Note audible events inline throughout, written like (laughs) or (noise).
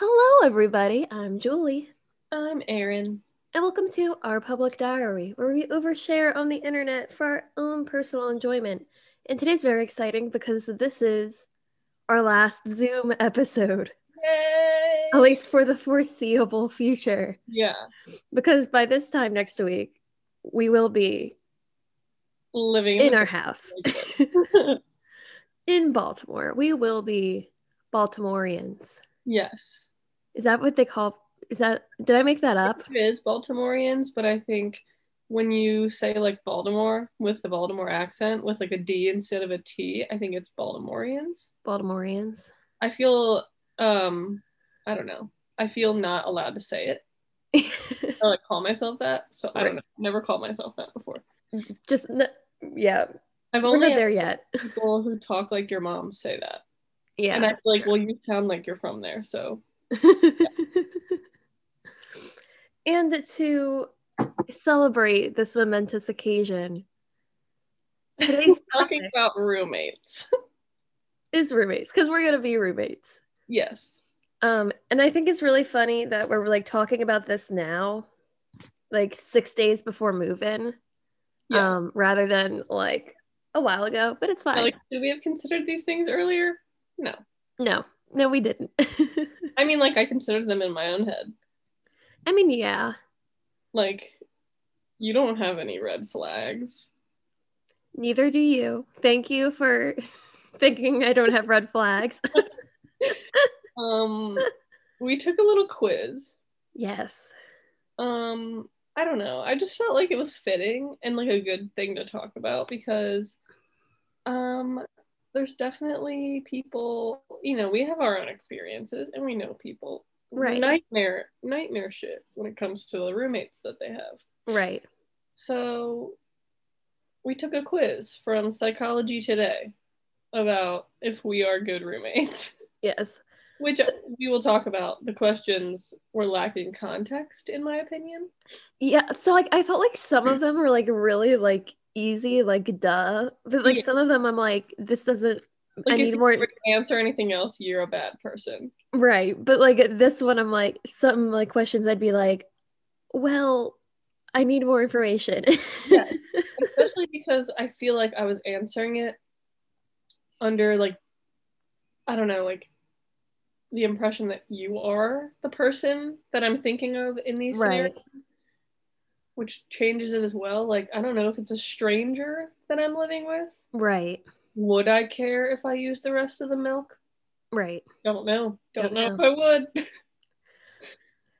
Hello, everybody. I'm Julie, I'm Erin. and welcome to our public diary, where we overshare on the internet for our own personal enjoyment. And today's very exciting because this is our last Zoom episode, Yay! at least for the foreseeable future. Yeah, Because by this time next week, we will be living in our house (laughs) in Baltimore. We will be Baltimoreans. yes, Is that what they call? Is that? Did I make that up? it is Baltimoreans, but I think when you say like Baltimore with the Baltimore accent with like a D instead of a T, I think it's Baltimoreans. Baltimoreans. I feel um I don't know. I feel not allowed to say it (laughs) or like call myself that. So I don't know. Never called myself that before. Just n- yeah, I've we're only there yet. people who talk like your mom say that. Yeah, and I feel like, sure. well, you sound like you're from there, so and to celebrate this momentous occasion, today's (laughs) talking about roommates. is roommates because we're gonna be roommates. yes. Um, and I think it's really funny that we're like talking about this now, like six days before move-in, Yeah. um, rather than like a while ago. But it's fine. Like, did we have considered these things earlier? No. no, no, we didn't. (laughs) I mean, like, I considered them in my own head. I mean, yeah, Like, you don't have any red flags. neither do you. Thank you for (laughs) thinking I don't have red flags. (laughs) Um, we took a little quiz. yes. Um, I don't know. I just felt like it was fitting and like a good thing to talk about because, um, there's definitely people. You know, we have our own experiences and we know people. Right. Nightmare, nightmare shit when it comes to the roommates that they have. Right. So we took a quiz from Psychology Today about if we are good roommates, (laughs) Yes. which we will talk about. The questions were lacking context, in my opinion. Yeah. So like I felt like some of them were like really like easy, like duh. But like Yeah. some of them I'm like, this doesn't I Like, if need more answer anything else, you're a bad person. right. But like this one I'm like some like questions I'd be like, well, I need more information. (laughs) Yeah. Especially because I feel like I was answering it under like I don't know, like the impression that you are the person that I'm thinking of in these Right. scenarios. Which changes it as well. Like, I don't know if it's a stranger that I'm living with. right. Would I care if I used the rest of the milk? Right. Don't know. Don't, Don't know, know. if I would. (laughs)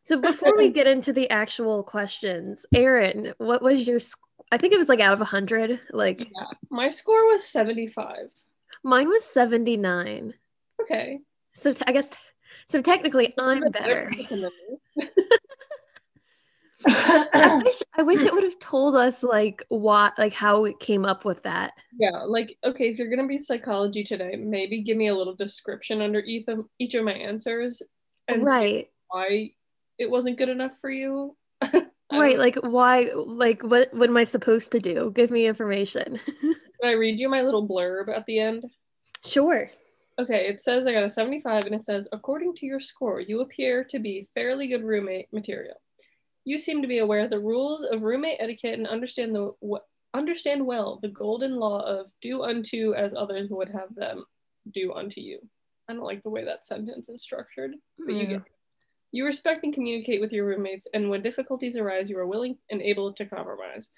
So before we get into the actual questions, Erin, what was your sc- I think it was like out of 100. Like yeah. My score was 75. mine was 79. Okay. So t- I guess so technically I'm better (laughs) better. person than me? I (coughs) wish, I wish it would have told us like what like how it came up with that. Yeah, like okay, if you're gonna be psychology today, maybe give me a little description under each of each of my answers and right. why it wasn't good enough for you. (laughs) Right. Like why like what what am I supposed to do? Give me information. (laughs) Can I read you my little blurb at the end? sure. Okay, it says I got a 75 and it says, according to your score, you appear to be fairly good roommate material. You seem to be aware of the rules of roommate etiquette and understand the wh- understand well the golden law of do unto as others would have them do unto you. I don't like the way that sentence is structured, but you hmm. get. You respect and communicate with your roommates, and when difficulties arise, you are willing and able to compromise.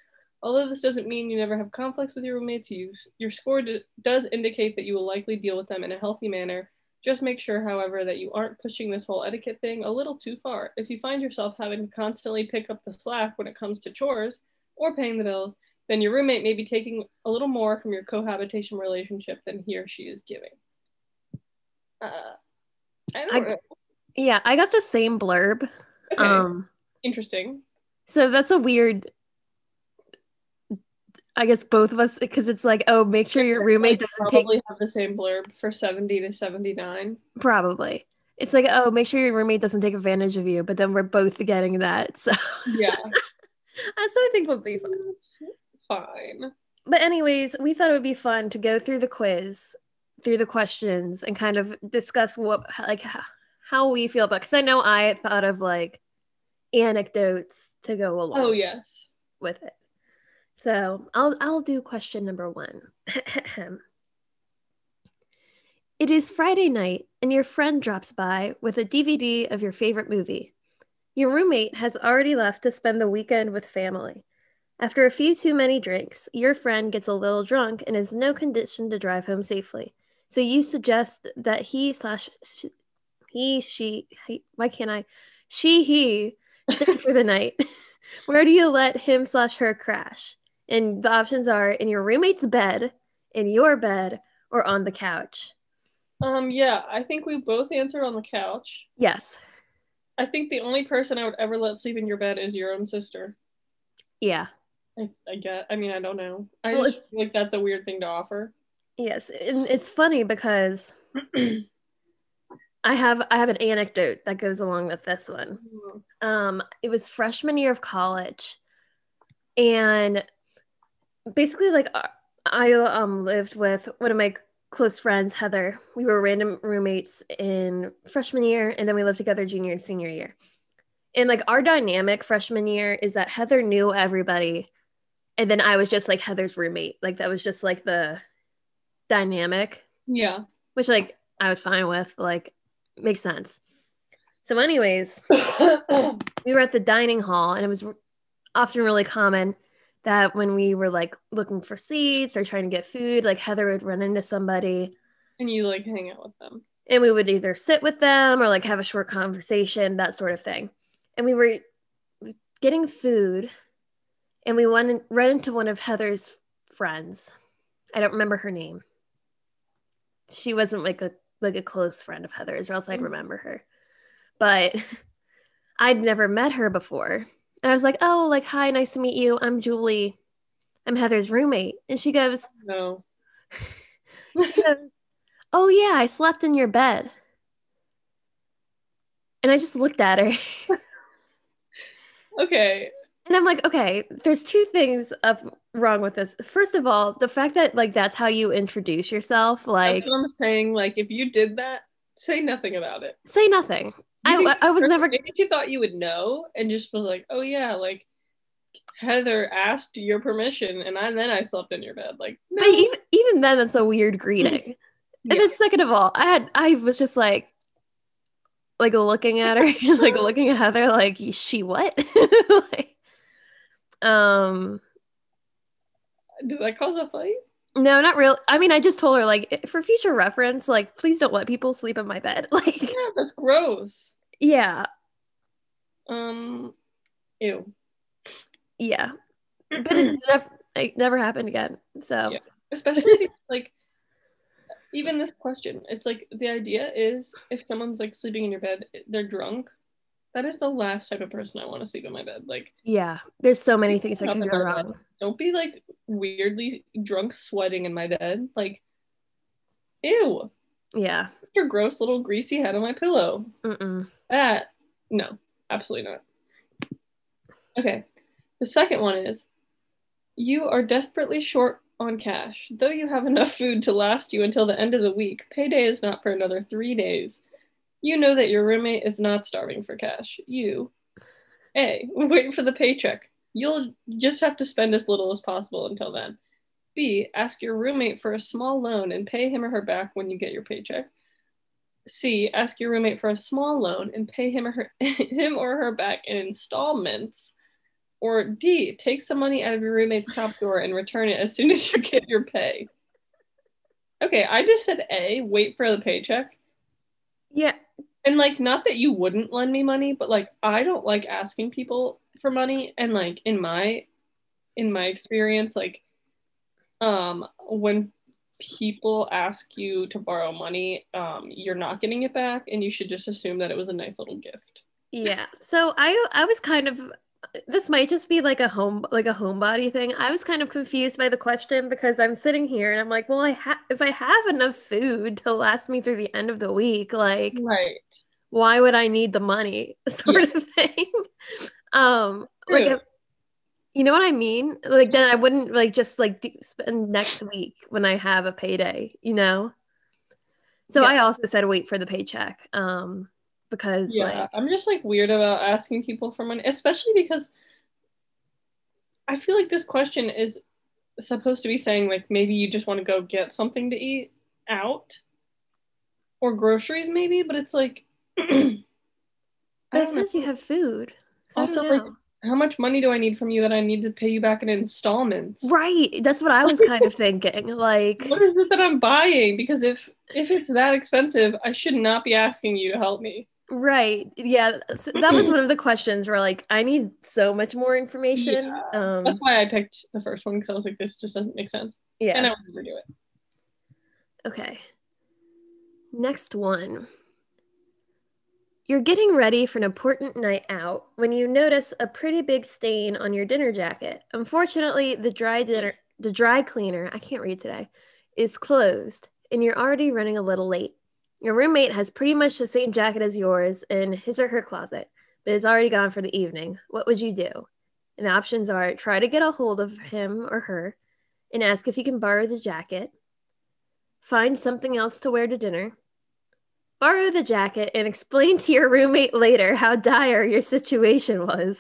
Although this doesn't mean you never have conflicts with your roommates, you, your score d- does indicate that you will likely deal with them in a healthy manner. Just make sure, however, that you aren't pushing this whole etiquette thing a little too far. If you find yourself having to constantly pick up the slack when it comes to chores or paying the bills, then your roommate may be taking a little more from your cohabitation relationship than he or she is giving. Uh, I don't I- know. Yeah, I got the same blurb. Okay, Um interesting. so that's a weird I guess both of us because it's like, oh, make sure your roommate doesn't take probably have the same blurb for 70 to 79. probably. It's like, oh, make sure your roommate doesn't take advantage of you, but then we're both getting that. (laughs) So Yeah. (laughs) that's what I think would be fun. Fine. But anyways, we thought it would be fun to go through the quiz, through the questions, and kind of discuss what like how we feel about because I know I thought of like anecdotes to go along Oh yes. with it. So I'll I'll do question number one. (clears throat) it is Friday night and your friend drops by with a DVD of your favorite movie. Your roommate has already left to spend the weekend with family. After a few too many drinks, your friend gets a little drunk and is no condition to drive home safely. So you suggest that he slash sh- he she he, why can't I she he stay (laughs) for the night. (laughs) Where do you let him slash her crash? And the options are in your roommate's bed, in your bed, or on the couch. Um yeah, I think we both answered on the couch. Yes. I think the only person I would ever let sleep in your bed is your own sister. Yeah. I, I get I mean I don't know. I Well, just feel like that's a weird thing to offer. Yes. And it's funny because I have I have an anecdote that goes along with this one. um it was freshman year of college and basically like uh, i um lived with one of my close friends heather. We were random roommates in freshman year and then we lived together junior and senior year. And like our dynamic freshman year is that heather knew everybody and then i was just like heather's roommate. Like that was just like the dynamic. Yeah. which like i was fine with. Like makes sense. So anyways (coughs) we were at the dining hall and it was often really common that when we were like looking for seats or trying to get food like heather would run into somebody and you like hang out with them. and we would either sit with them or like have a short conversation that sort of thing. And we were getting food and we went ran into one of heather's friends. I don't remember her name. She wasn't like a like a close friend of heather's or else i'd Mhm. remember her. But (laughs) i'd never met her before and i was like oh like hi nice to meet you i'm julie i'm heather's roommate and she goes No. (laughs) she goes, oh yeah i slept in your bed and i just looked at her (laughs) Okay. And I'm like, okay, there's two things up wrong with this. First of all, the fact that like that's how you introduce yourself, like I'm saying. Like if you did that, say nothing about it. say nothing. I I was never Maybe you thought you would know and just was like, oh yeah, like Heather asked your permission and I, then I slept in your bed. Like, no. but even even then that's a weird greeting. Yeah. And then second of all, I had I was just like like looking at her, (laughs) like (laughs) looking at Heather, like she what? (laughs) like, um Did that cause a fight? No, not real. I mean, I just told her like for future reference, like please don't let people sleep in my bed. (laughs) Like Yeah, that's gross. yeah, Um, ew. yeah. but it (clears throat) never, it never happened again. So Yeah. Especially like even this question, it's like the idea is if someone's like sleeping in your bed, they're drunk. That is the last type of person I want to sleep in my bed. Like, yeah, there's so many things that can go wrong. don't be like weirdly drunk sweating in my bed. Like, ew. Yeah. Your gross little greasy head on my pillow. Mm-mm. That no, absolutely not. Okay. The second one is you are desperately short on cash. Though you have enough food to last you until the end of the week, payday is not for another three days. You know that your roommate is not starving for cash. You A. Wait for the paycheck. You'll just have to spend as little as possible until then. B. Ask your roommate for a small loan and pay him or her back when you get your paycheck. C. Ask your roommate for a small loan and pay him or her (laughs) him or her back in installments. Or D. Take some money out of your roommate's top drawer and return it as soon as you get your pay. Okay, I just said A. Wait for the paycheck. Yeah. And like, not that you wouldn't lend me money, but like, I don't like asking people for money. And like, in my, in my experience, like, um, when people ask you to borrow money, um, you're not getting it back, and you should just assume that it was a nice little gift. Yeah. So I I was kind of this might just be like a home like a homebody thing. I was kind of confused by the question because I'm sitting here and I'm like, well, I have if I have enough food to last me through the end of the week, like Right. why would I need the money (laughs) sort of thing. (laughs) Um like if- you know what I mean? Like then I wouldn't like just like do, spend next week when I have a payday, you know? So I also said wait for the paycheck. Um because Yeah, like I'm just like weird about asking people for money, especially because I feel like this question is supposed to be saying like maybe you just want to go get something to eat out or groceries maybe, but it's like (clears throat) I it know. says you have food. So Also, like, how much money do I need from you that I need to pay you back in installments? right. That's what I was kind of (laughs) thinking. Like What is it that I'm buying? Because if if it's that expensive, I should not be asking you to help me. Right. Yeah. That was one of the questions where like I need so much more information. Yeah, Um That's why I picked the first one because I was like, this just doesn't make sense, yeah. and I would never do it. Okay. Next one. You're getting ready for an important night out when you notice a pretty big stain on your dinner jacket. Unfortunately, the dry dinner the dry cleaner, I can't read today, is closed and you're already running a little late. Your roommate has pretty much the same jacket as yours in his or her closet, but is already gone for the evening. What would you do? And the options are try to get a hold of him or her and ask if you can borrow the jacket, find something else to wear to dinner, borrow the jacket, and explain to your roommate later how dire your situation was.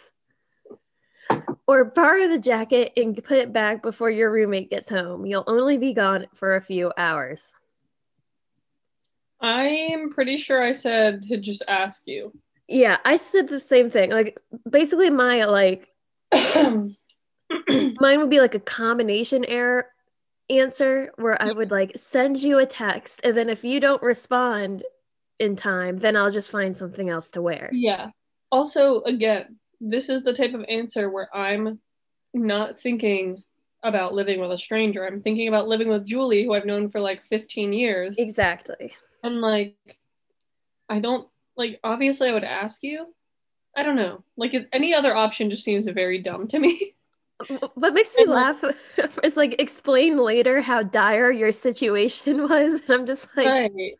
Or borrow the jacket and put it back before your roommate gets home. You'll only be gone for a few hours. I'm pretty sure I said to just ask you. Yeah, I said the same thing. Like basically my like (coughs) mine would be like a combination error answer where I would like send you a text and then if you don't respond in time, then I'll just find something else to wear. yeah. Also, again, this is the type of answer where I'm not thinking about living with a stranger. I'm thinking about living with Julie, who I've known for like 15 years. Exactly. And like, I don't like, obviously, I would ask you. I don't know. Like, any other option just seems very dumb to me. (laughs) What makes me And, like- laugh (laughs) is like explain later how dire your situation (laughs) was. And I'm just like, right.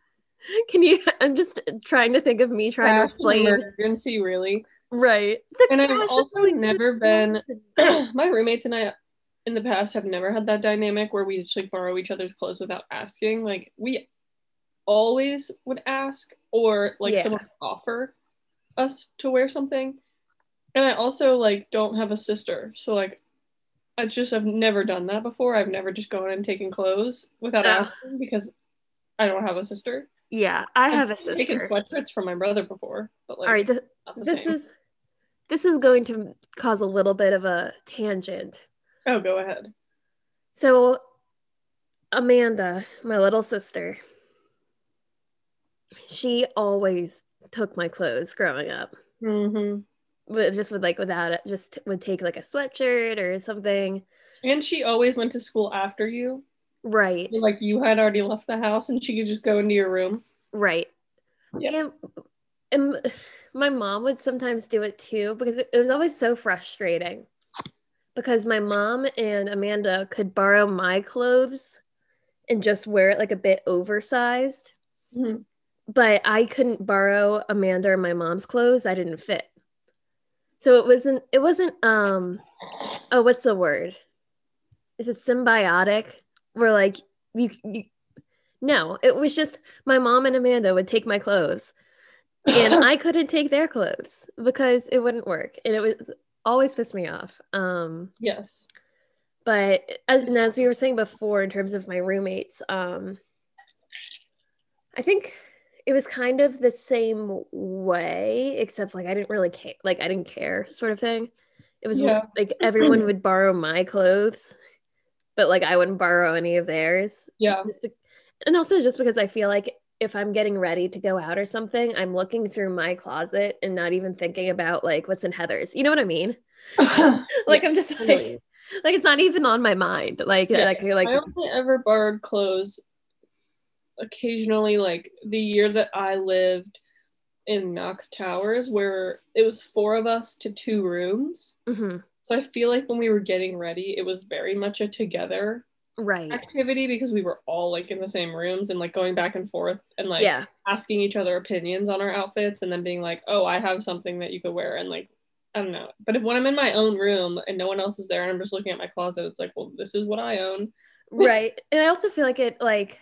can you? I'm just trying to think of me trying to explain. emergency, really. Right. The And I've also never been- (clears throat) my roommates and I in the past have never had that dynamic where we just like borrow each other's clothes without asking. Like we always would ask or like Yeah. someone offer us to wear something. And I also like don't have a sister. So like I just have never done that before. I've never just gone and taken clothes without Ah. asking because I don't have a sister. Yeah, I I've have a sister. Taken sweatshirts from my brother before, but like All right, this, this same. is this is going to cause a little bit of a tangent. Oh, go ahead. So, Amanda, my little sister, she always took my clothes growing up. Mm-hmm. But just with like without it, just would take like a sweatshirt or something. And she always went to school after you. Right, Like you had already left the house and she could just go into your room. right. Yeah. And, and my mom would sometimes do it too because it, it was always so frustrating. Because my mom and Amanda could borrow my clothes and just wear it like a bit oversized. Mhm. But I couldn't borrow Amanda or my mom's clothes. I didn't fit. So it wasn't it wasn't um oh what's the word? Is it symbiotic? Where like you, you no, it was just my mom and Amanda would take my clothes and I (laughs) couldn't take their clothes because it wouldn't work. And it was always pissed me off. Um yes. but as, and as we were saying before in terms of my roommates um i think it was kind of the same way except like i didn't really care like i didn't care sort of thing. It was Yeah. like (clears throat) everyone would borrow my clothes but like i wouldn't borrow any of theirs. Yeah. Be- and also just because i feel like if i'm getting ready to go out or something i'm looking through my closet and not even thinking about like what's in heather's. You know what i mean? (laughs) (laughs) Like i'm just like (laughs) like it's not even on my mind. Like Yeah, like like I only ever borrowed clothes occasionally, like the year that I lived in Knox Towers, where it was four of us to two rooms. mhm, So I feel like when we were getting ready, it was very much a together right activity because we were all like in the same rooms and like going back and forth and like yeah asking each other opinions on our outfits and then being like, oh, I have something that you could wear and like I don't know. But if when I'm in my own room and no one else is there and I'm just looking at my closet, it's like, well, this is what I own. right and i also feel like it like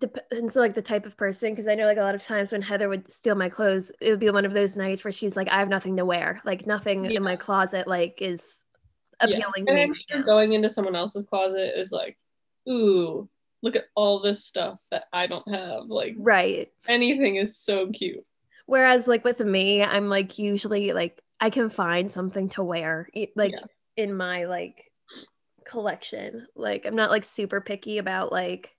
depends like the type of person because I know like a lot of times when Heather would steal my clothes, it would be one of those nights where she's like, I have nothing to wear. Like nothing Yeah. in my closet like is appealing And to me. Sure going into someone else's closet is like, ooh, look at all this stuff that I don't have. Like Right. anything is so cute. Whereas like with me, I'm like usually like I can find something to wear like Yeah. in my like collection. Like I'm not like super picky about like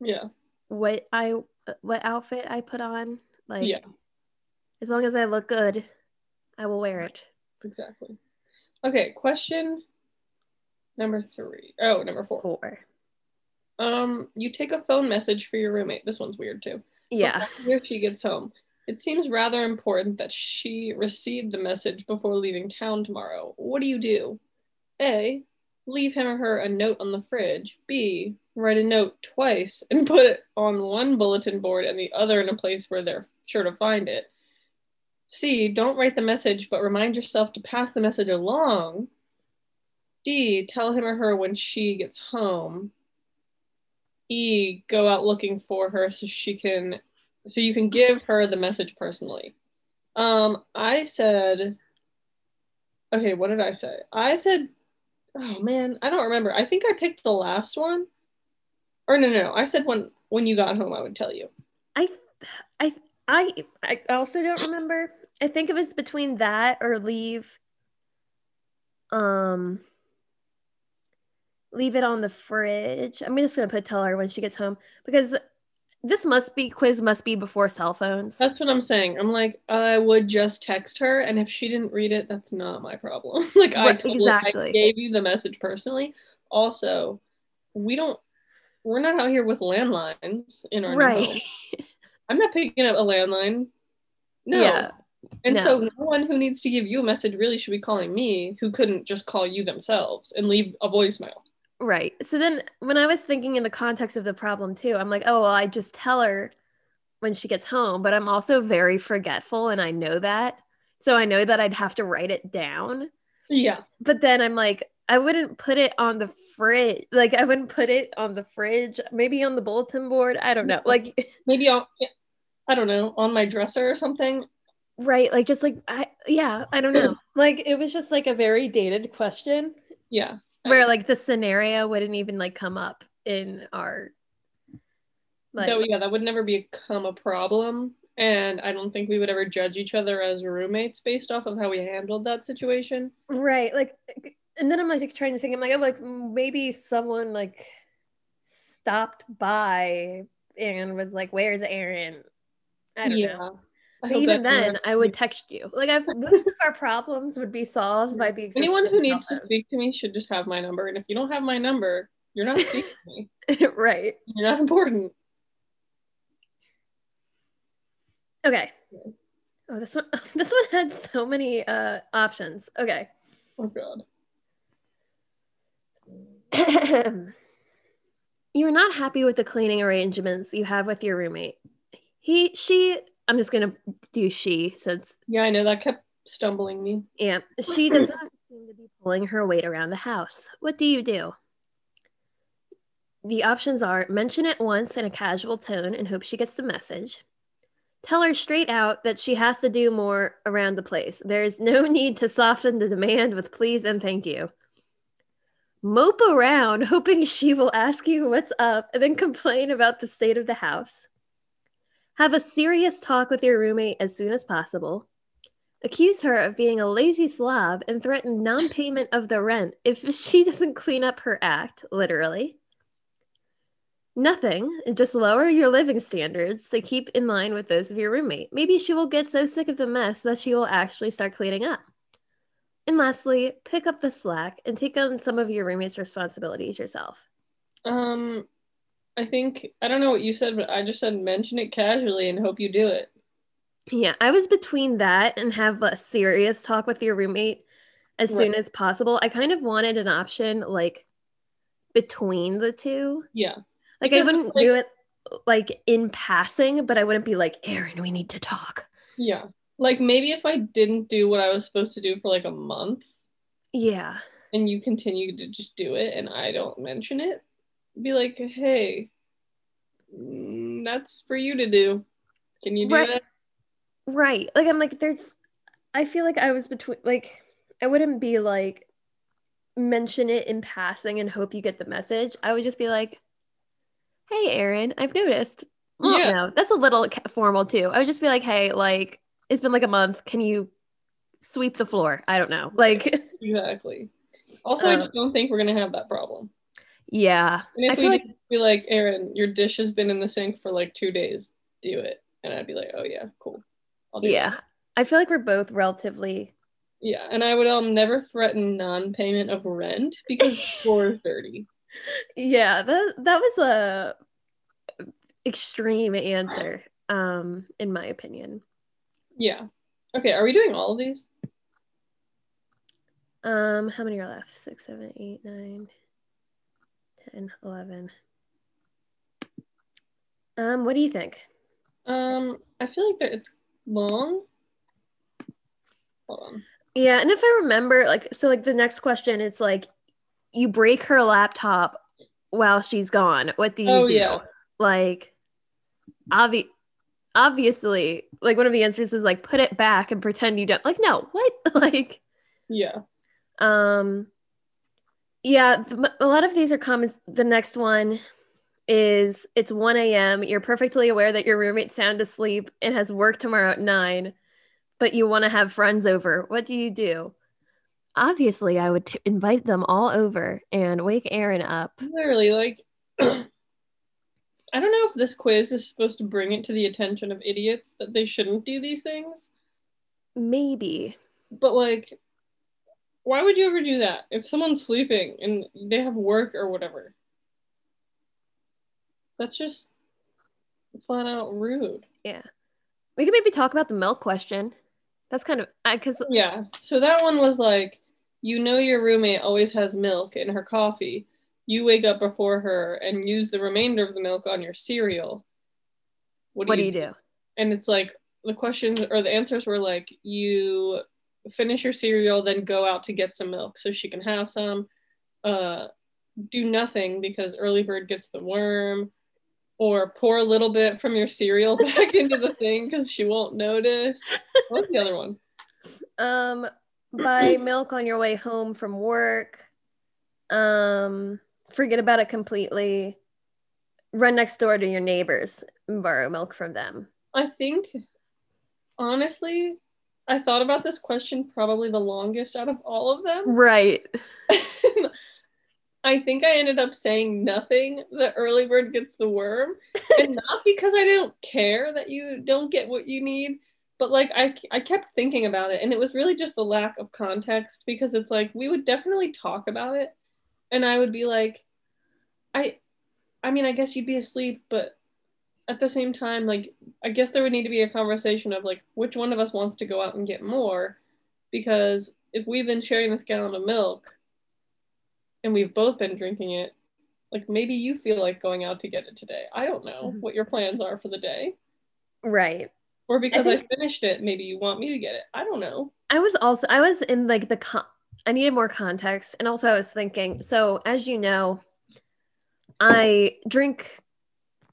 Yeah. what I what outfit I put on. Like Yeah. as long as I look good, I will wear it. Exactly. Okay, question number three. Oh, number four. Four. Um, you take a phone message for your roommate. This one's weird too. Yeah. If she gets home. It seems rather important that she received the message before leaving town tomorrow. What do you do? A. Leave him or her a note on the fridge. B. Write a note twice and (laughs) put it on one bulletin board and the other in a place where they're sure to find it. C. Don't write the message, but remind yourself to pass the message along. D. Tell him or her when she gets home. E. Go out looking for her so she can so you can give her the message personally. Um, I said, okay, what did I say? I said, oh man, I don't remember. I think I picked the last one, or no, no, no. I said when when you got home, I would tell you. I I I I also don't remember. I think it was between that or leave um leave it on the fridge. I'm just gonna put tell her when she gets home because this must be quiz must be before cell phones. That's what I'm saying. I'm like, I would just text her, and if she didn't read it, that's not my problem. (laughs) like, I Right, totally, I gave you the message personally. Also, we don't. We're not out here with landlines in our right. I'm not picking up a landline. No. Yeah. And no. so no one who needs to give you a message really should be calling me who couldn't just call you themselves and leave a voicemail. Right. So then when I was thinking in the context of the problem too, I'm like, oh well, I just tell her when she gets home, but I'm also very forgetful and I know that. So I know that I'd have to write it down. Yeah. But then I'm like, I wouldn't put it on the fridge. Like I wouldn't put it on the fridge, maybe on the bulletin board. I don't know. Like (laughs) Maybe I'll I don't know, on my dresser or something. right, like just like I yeah, I don't know. (clears throat) like it was just like a very dated question Yeah. where like the scenario wouldn't even like come up in our like so yeah, that would never become a problem. And I don't think we would ever judge each other as roommates based off of how we handled that situation. Right. Like, and then I'm like trying to think, I'm like, oh, like maybe someone like stopped by and was like, where's Erin? I don't know. I But even then, I would text you. Like, I've, (laughs) most of our problems would be solved by the existence anyone who needs to speak to me should just have my number. And if you don't have my number, you're not speaking to me. (laughs) right. You're not important. Okay. Oh, this one, (laughs) this one had so many uh options. Okay. Oh god. You're not happy with the cleaning arrangements you have with your roommate. He, she, I'm just gonna do she since Yeah, I know that kept stumbling me. yeah, she doesn't seem to be pulling her weight around the house. What do you do? The options are mention it once in a casual tone and hope she gets the message. Tell her straight out that she has to do more around the place. There is no (laughs) need to soften the demand with please and thank you. Mope around, hoping she will ask you what's up and then complain about the state of the house. Have a serious talk with your roommate as soon as possible. Accuse her of being a lazy slob and threaten non payment of the rent if (laughs) she doesn't clean up her act, literally. Nothing, just lower your living standards to keep in line with those of your roommate. Maybe she will get so sick of the mess that she will actually start cleaning up. And lastly, pick up the slack and take on some of your roommate's responsibilities yourself. Um, I think I don't know what you said, but I just said mention it casually and hope you do it. Yeah, I was between that and have a serious talk with your roommate as soon as possible. I kind of wanted an option like between the two. Yeah, Like Because I wouldn't like- do it like in passing, but I wouldn't be like, Erin, we need to talk. yeah. Like maybe if I didn't do what I was supposed to do for like a month, Yeah. and you continue to just do it, and I don't mention it, be like, hey, mm, that's for you to do. Can you do Right. that? Right. Like I'm like there's I feel like I was between like I wouldn't be like mention it in passing and hope you get the message. I would just be like, "Hey Erin, I've noticed." Well, Yeah. no, that's a little formal too. I would just be like, "Hey, like it's been like a month. Can you sweep the floor?" I don't know. Like (laughs) Exactly. Also, I Uh, just don't think we're gonna have that problem. yeah. And I if feel we like be like, Erin, your dish has been in the sink for like two days. Do it. And I'd be like, oh yeah, cool. I'll do yeah. that. I feel like we're both relatively Yeah. And I would um never threaten non-payment of rent because is dirty. (laughs) Yeah, that that was a extreme answer um in my opinion. Yeah. Okay, are we doing all of these? Um, how many are left? Six, seven, eight, nine, ten, eleven. Um, what do you think? Um, I feel like that it's long. Hold on. Yeah, and if I remember, like, so like the next question, it's like you break her laptop while she's gone. What do you Oh, do? yeah. Like, obvi- obviously, like one of the answers is like put it back and pretend you don't. Like, no, what? (laughs) like, Yeah. Um, yeah, a lot of these are comments. The next one is it's 1 a.m. You're perfectly aware that your roommate's sound asleep and has work tomorrow at 9, but you want to have friends over. What do you do? Obviously, I would t- invite them all over and wake Erin up. Literally, like (clears throat) I don't know if this quiz is supposed to bring it to the attention of idiots that they shouldn't do these things, Maybe. but like why would you ever do that if someone's sleeping and they have work or whatever? That's just flat out rude. Yeah. We could maybe talk about the milk question. That's kind of because Yeah. So that one was like, you know, your roommate always has milk in her coffee. You wake up before her and use the remainder of the milk on your cereal. what do you do? And it's like the questions or the answers were like, you finish your cereal, then go out to get some milk so she can have some. Uh, do nothing because early bird gets the worm. Or pour a little bit from your cereal (laughs) back into the thing because she won't notice. What's the other one? Um, buy milk on your way home from work. Um, forget about it completely. Run next door to your neighbors and borrow milk from them. I think, honestly, I thought about this question probably the longest out of all of them. Right. (laughs) I think I ended up saying nothing. The early bird gets the worm. And (laughs) not because I don't care that you don't get what you need, but like I, I kept thinking about it. And it was really just the lack of context because it's like we would definitely talk about it. And I would be like, I, I mean, I guess you'd be asleep, but at the same time, like, I guess there would need to be a conversation of like, which one of us wants to go out and get more? Because if we've been sharing this gallon of milk and we've both been drinking it, like maybe you feel like going out to get it today. I don't know Mhm. what your plans are for the day. Right. Or because I, think- finished it, maybe you want me to get it. I don't know. I was also I was in like the I needed more context and also I was thinking so as you know I drink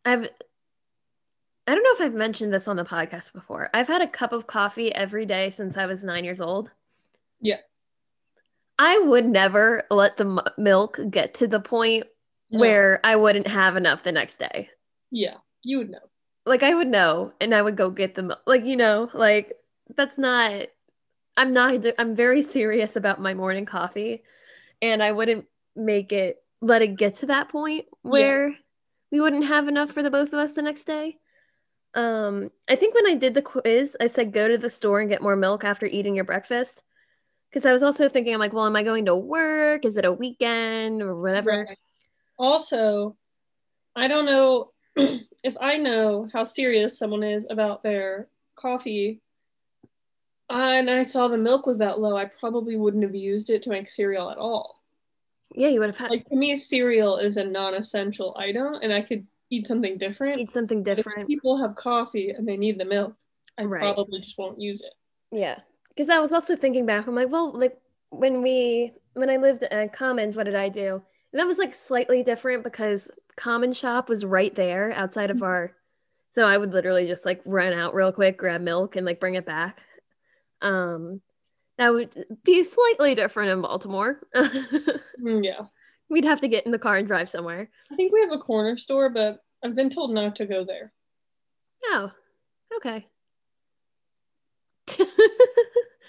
I've I don't know if I've mentioned this on the podcast before. I've had a cup of coffee every day since I was 9 years old. Yeah. I would never let the m- milk get to the point No. where I wouldn't have enough the next day. Yeah, you would know. Like I would know and I would go get the milk. Like you know, like that's not I'm not I'm very serious about my morning coffee and I wouldn't make it let it get to that point where we wouldn't have enough for the both of us the next day. Um I think when I did the quiz, I said go to the store and get more milk after eating your breakfast. Cuz I was also thinking I'm like, well, am I going to work? Is it a weekend or whatever? Right. Also, I don't know (clears throat) if I know how serious someone is about their coffee. Uh, and I saw the milk was that low, I probably wouldn't have used it to make cereal at all. Yeah, you would have had Like to me, cereal is a non-essential item, and I could eat something different. eat something But if different. people have coffee and they need the milk, I Right. probably just won't use it. Yeah. Because I was also thinking back, I'm like, well, like when we, when I lived at Commons, what did I do? And that was like slightly different because common shop was right there outside of mm-hmm. our so I would literally just like run out real quick, grab milk and like bring it back. Um that would be slightly different in Baltimore. (laughs) Mm, yeah. We'd have to get in the car and drive somewhere. I think we have a corner store, but I've been told not to go there. Oh, okay. (laughs)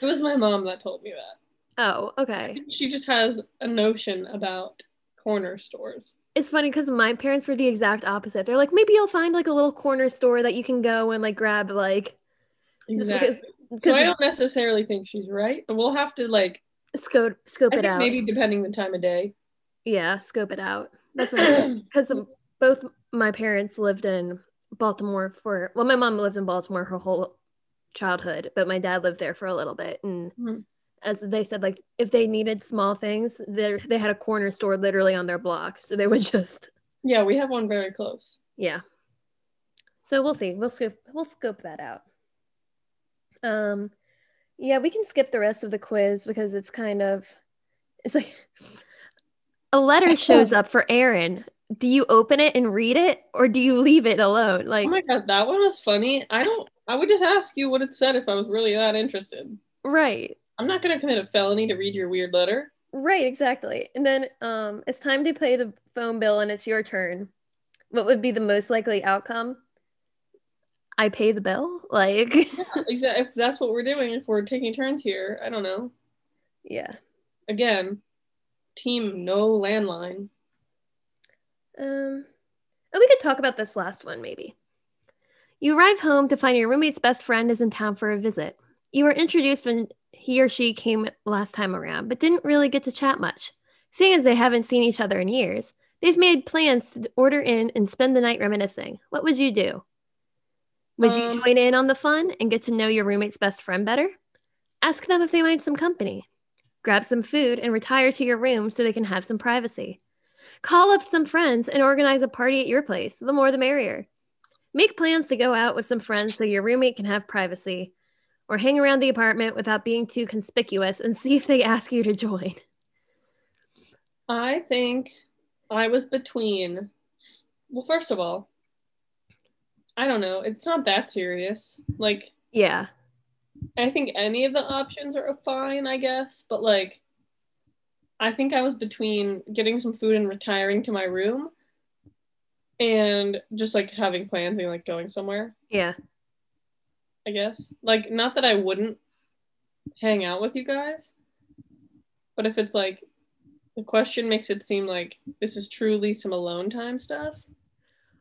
It was my mom that told me that. oh, okay. She just has a notion about corner stores. It's funny because my parents were the exact opposite. They're like, maybe you'll find like a little corner store that you can go and like grab like just because So I don't necessarily think she's right, but we'll have to like scope scope I it out. maybe depending the time of day. Yeah, scope it out. That's what because (clears throat) both my parents lived in Baltimore for well, my mom lived in Baltimore her whole childhood, but my dad lived there for a little bit. And Mhm. as they said, like if they needed small things, they they had a corner store literally on their block, so they would (laughs) just Yeah, we have one very close. yeah. So we'll see. We'll scope we'll scope that out. Um, yeah, we can skip the rest of the quiz because it's kind of it's like a letter (laughs) shows up for Erin. Do you open it and read it or do you leave it alone? Like Oh my god, that one was funny. I don't I would just ask you what it said if I was really that interested. right. I'm not gonna commit a felony to read your weird letter. Right, exactly. And then um it's time to pay the phone bill and it's your turn. What would be the most likely outcome? I pay the bill? (laughs) Like Exactly. If that's what we're doing, if we're taking turns here, I don't know. yeah. Again, team no landline. Um, oh, we could talk about this last one maybe. You arrive home to find your roommate's best friend is in town for a visit. You were introduced when he or she came last time around, but didn't really get to chat much. Seeing as they haven't seen each other in years, they've made plans to order in and spend the night reminiscing. What would you do? Would you Um, join in on the fun and get to know your roommate's best friend better? Ask them if they mind some company. Grab some food and retire to your room so they can have some privacy. Call up some friends and organize a party at your place. The more the merrier. Make plans to go out with some friends so your roommate can have privacy. Or hang around the apartment without being too conspicuous and (laughs) see if they ask you to join. I think I was between well, first of all, I don't know. It's not that serious. Like Yeah. I think any of the options are fine, I guess, but like I think I was between getting some food and retiring to my room and just like having plans and like going somewhere, Yeah. I guess. Like not that I wouldn't hang out with you guys, but if it's like the question makes it seem like this is truly some alone time stuff.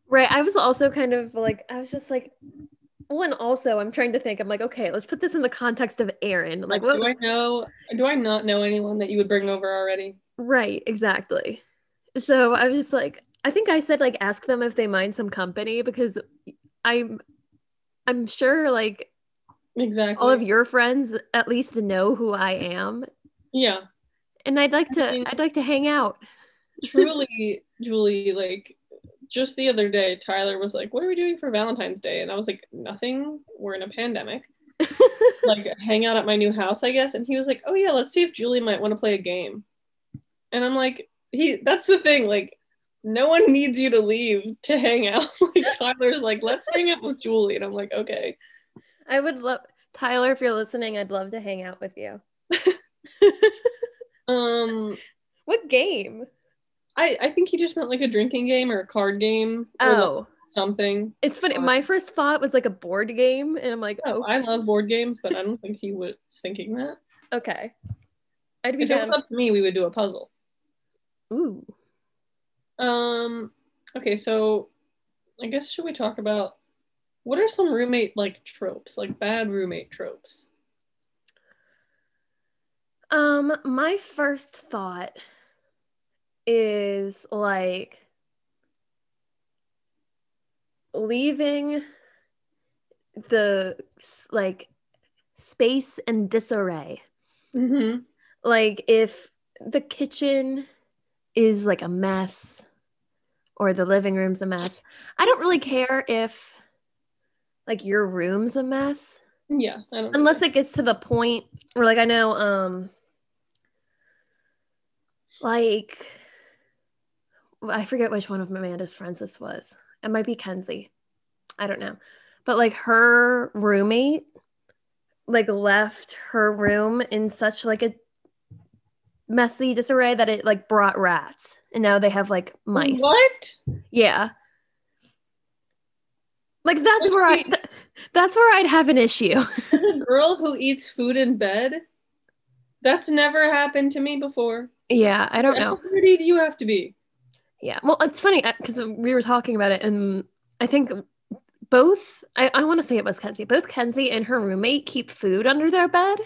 Right. I was also kind of like, I was just like, well, and also I'm trying to think, I'm like, okay, let's put this in the context of Erin. Like, what? do I know do I not know anyone that you would bring over already? Right, exactly. So I was just like, I think I said like ask them if they mind some company because I'm I'm sure like Exactly. all of your friends at least know who I am. yeah. And I'd like to I mean- I'd like to hang out. (laughs) truly, Julie, like just the other day, Tyler was like, What are we doing for Valentine's Day? And I was like, Nothing. We're in a pandemic. (laughs) like, hang out at my new house, I guess. And he was like, Oh, yeah, let's see if Julie might want to play a game. And I'm like, he that's the thing, like, no one needs you to leave to hang out. (laughs) like Tyler's like, let's hang out with Julie. And I'm like, okay. I would love Tyler, if you're listening, I'd love to hang out with you. (laughs) Um What game? I, I think he just meant like a drinking game or a card game or like Oh, something. it's funny. uh, My first thought was like a board game, and I'm like, Oh, oh, I love board games, but I don't think he was thinking that. okay. I'd be If it was up to me, we would do a puzzle. Ooh. Um okay, so I guess should we talk about what are some roommate like tropes, like bad roommate tropes? Um, my first thought is like leaving the like space and disarray. Mm-hmm. Like if the kitchen is like a mess or the living room's a mess. I don't really care if like your room's a mess Yeah, I don't unless it gets to the point where like i know um like I forget which one of Amanda's friends this was. It might be Kenzie. I don't know. But like her roommate like left her room in such like a messy disarray that it like brought rats and now they have like mice. What? Yeah. Like that's where I (laughs) that's where I'd have an issue. (laughs) As a girl who eats food in bed, that's never happened to me before. Yeah, I don't know. How pretty do you have to be? Yeah. Well, it's funny because we were talking about it, and I think both, I, I want to say it was Kenzie, both Kenzie and her roommate keep food under their bed.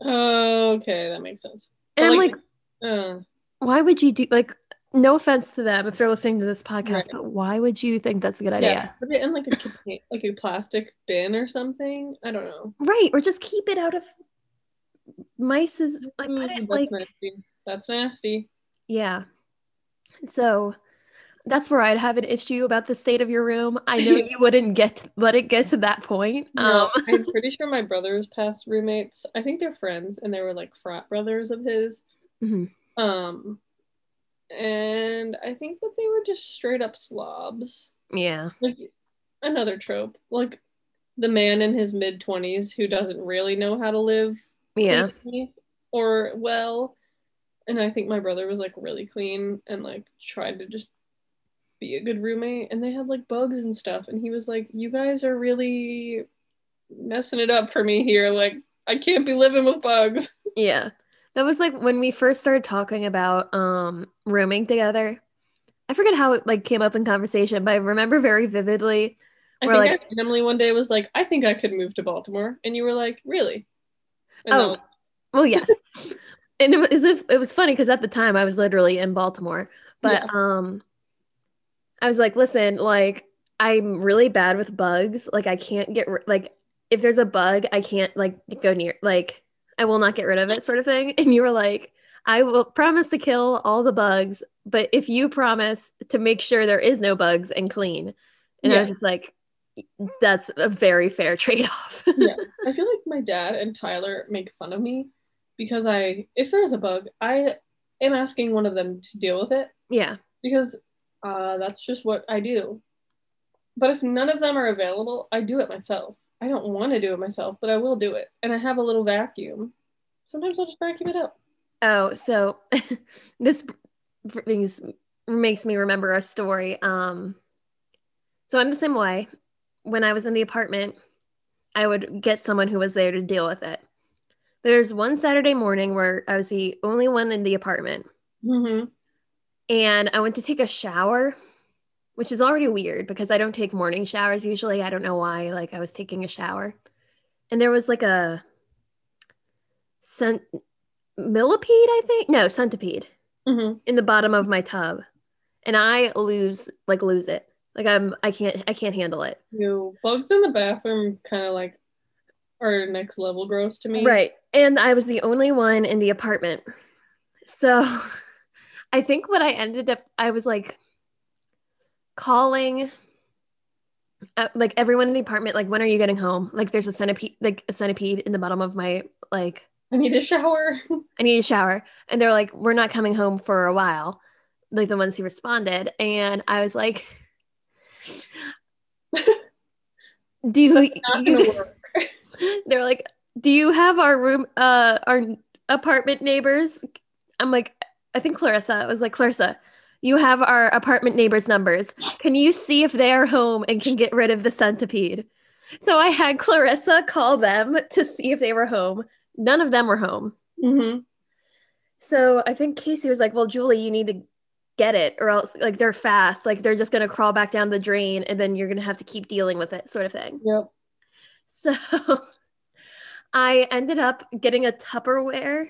Oh, Okay, that makes sense. And But, I'm like, like, Uh, why would you do, like, no offense to them if they're listening to this podcast, Right. but why would you think that's a good idea? put it in like a (laughs) like a plastic bin or something. I don't know. Right. Or just keep it out of mice's, like, put it that's like, nasty. That's nasty. yeah. So that's where I'd have an issue about the state of your room. I know (laughs) you wouldn't get let it get to that point. No, Um, (laughs) I'm pretty sure my brother's past roommates. I think they're friends, and they were like frat brothers of his. mhm. Um, and I think that they were just straight up slobs. yeah. Like another trope, like the man in his mid twenties who doesn't really know how to live Yeah. or well. And I think my brother was like really clean and like tried to just be a good roommate. And they had like bugs and stuff. And he was like, You guys are really messing it up for me here. Like, I can't be living with bugs. (laughs) Yeah. That was like when we first started talking about um rooming together. I forget how it like came up in conversation, but I remember very vividly. I think like- I randomly one day was like, I think I could move to Baltimore. And you were like, Really? And Oh. Was- Well, yes. (laughs) and it was it was funny because at the time I was literally in Baltimore. But um I was like, listen, like I'm really bad with bugs. Like I can't get ri- like if there's a bug, I can't like go near like I will not get rid of it sort of thing. (laughs) And you were like, I will promise to kill all the bugs, but if you promise to make sure there is no bugs and clean. And I was just like that's a very fair trade-off. (laughs) yeah. I feel like my dad and Tyler make fun of me because I, if there's a bug, I am asking one of them to deal with it yeah. because uh, that's just what I do. But if none of them are available, I do it myself. I don't want to do it myself, but I will do it. And I have a little vacuum. Sometimes I'll just vacuum it up. Oh, so (laughs) this brings makes me remember a story. Um, so I'm the same way. When I was in the apartment, I would get someone who was there to deal with it. There's one Saturday morning where I was the only one in the apartment, Mm-hmm. and I went to take a shower, which is already weird because I don't take morning showers usually. I don't know why. Like I was taking a shower, and there was like a cent- millipede, I think. No, centipede Mm-hmm. in the bottom of my tub and i lose like lose it like i'm i can't i can't handle it You bugs in the bathroom kind of like are next level gross to me. right and i was the only one in the apartment so (laughs) i think what i ended up i was like calling uh, like everyone in the apartment like when are you getting home like there's a centipede like a centipede in the bottom of my like I need a shower. (laughs) I need a shower. And they're like, we're not coming home for a while. Like the ones who responded. And I was like, (laughs) do you, work. (laughs) they're like, do you have our room, uh, our apartment neighbors? I'm like, I think Clarissa I was like, Clarissa, you have our apartment neighbors' numbers. Can you see if they are home and can get rid of the centipede? So I had Clarissa call them to see if they were home. None of them were home. Mm-hmm. So I think Casey was like, "Well, Julie, you need to get it, or else like they're fast, like they're just gonna crawl back down the drain, and then you're gonna have to keep dealing with it, sort of thing." Yep. So (laughs) I ended up getting a Tupperware,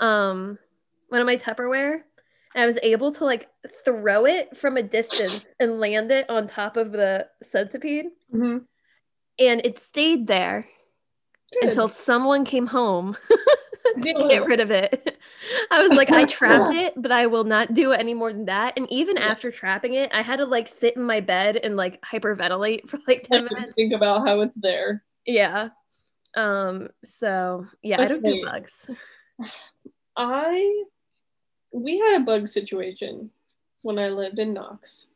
um, one of my Tupperware, and I was able to like throw it from a distance and land it on top of the centipede, Mm-hmm. and it stayed there until someone came home (laughs) to get rid of it. I was like, I (laughs) trapped it, but I will not do any more than that. And even after trapping it, I had to like sit in my bed and like hyperventilate for like 10 Like, minutes. think about how it's there. Yeah. Um, so yeah, I don't do bugs. (laughs) I we had a bug situation when I lived in Knox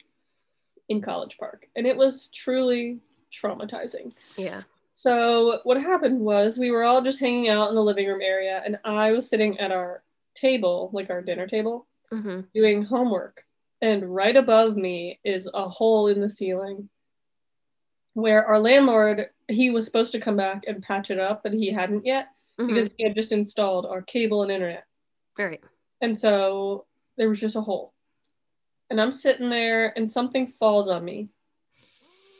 in College Park, and it was truly traumatizing. Yeah. So what happened was we were all just hanging out in the living room area, and I was sitting at our table, like our dinner table, Mm-hmm. doing homework. And right above me is a hole in the ceiling where our landlord, he was supposed to come back and patch it up, but he hadn't yet because he had just installed our cable and internet. Right. And so there was just a hole. And I'm sitting there and something falls on me.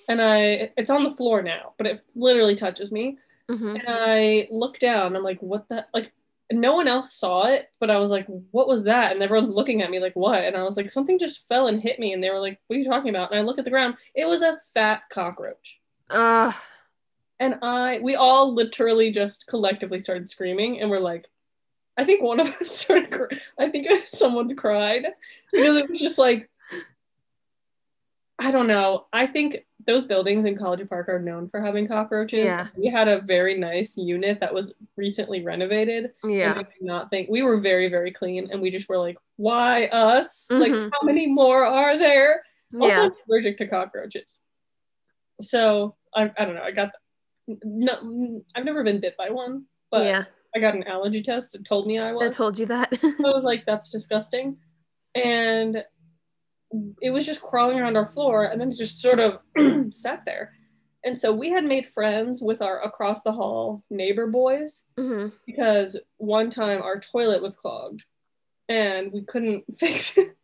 And I it's on the floor now, but it literally touches me. Mm-hmm. And I look down, I'm like, what the like no one else saw it, but I was like, what was that? And everyone's looking at me like, what? And I was like, something just fell and hit me. And they were like, what are you talking about? And I look at the ground. It was a fat cockroach. Uh, And I, we all literally just collectively started screaming and we're like, I think one of (laughs) us started, cr- I think (laughs) someone cried because it was just like, I don't know. I think those buildings in College Park are known for having cockroaches. Yeah. We had a very nice unit that was recently renovated. And yeah. I did not think we were very, very clean. And we just were like, why us? Like, Mhm. how many more are there? Also, I'm allergic to cockroaches. So I, I don't know. I got no. I've never been bit by one, but yeah. I got an allergy test. It told me I I was. told you that. I was like, that's disgusting, and it was just crawling around our floor, and then it just sort of (clears throat) sat there. And so we had made friends with our across the hall neighbor boys hmm because one time our toilet was clogged and we couldn't (laughs) fix it.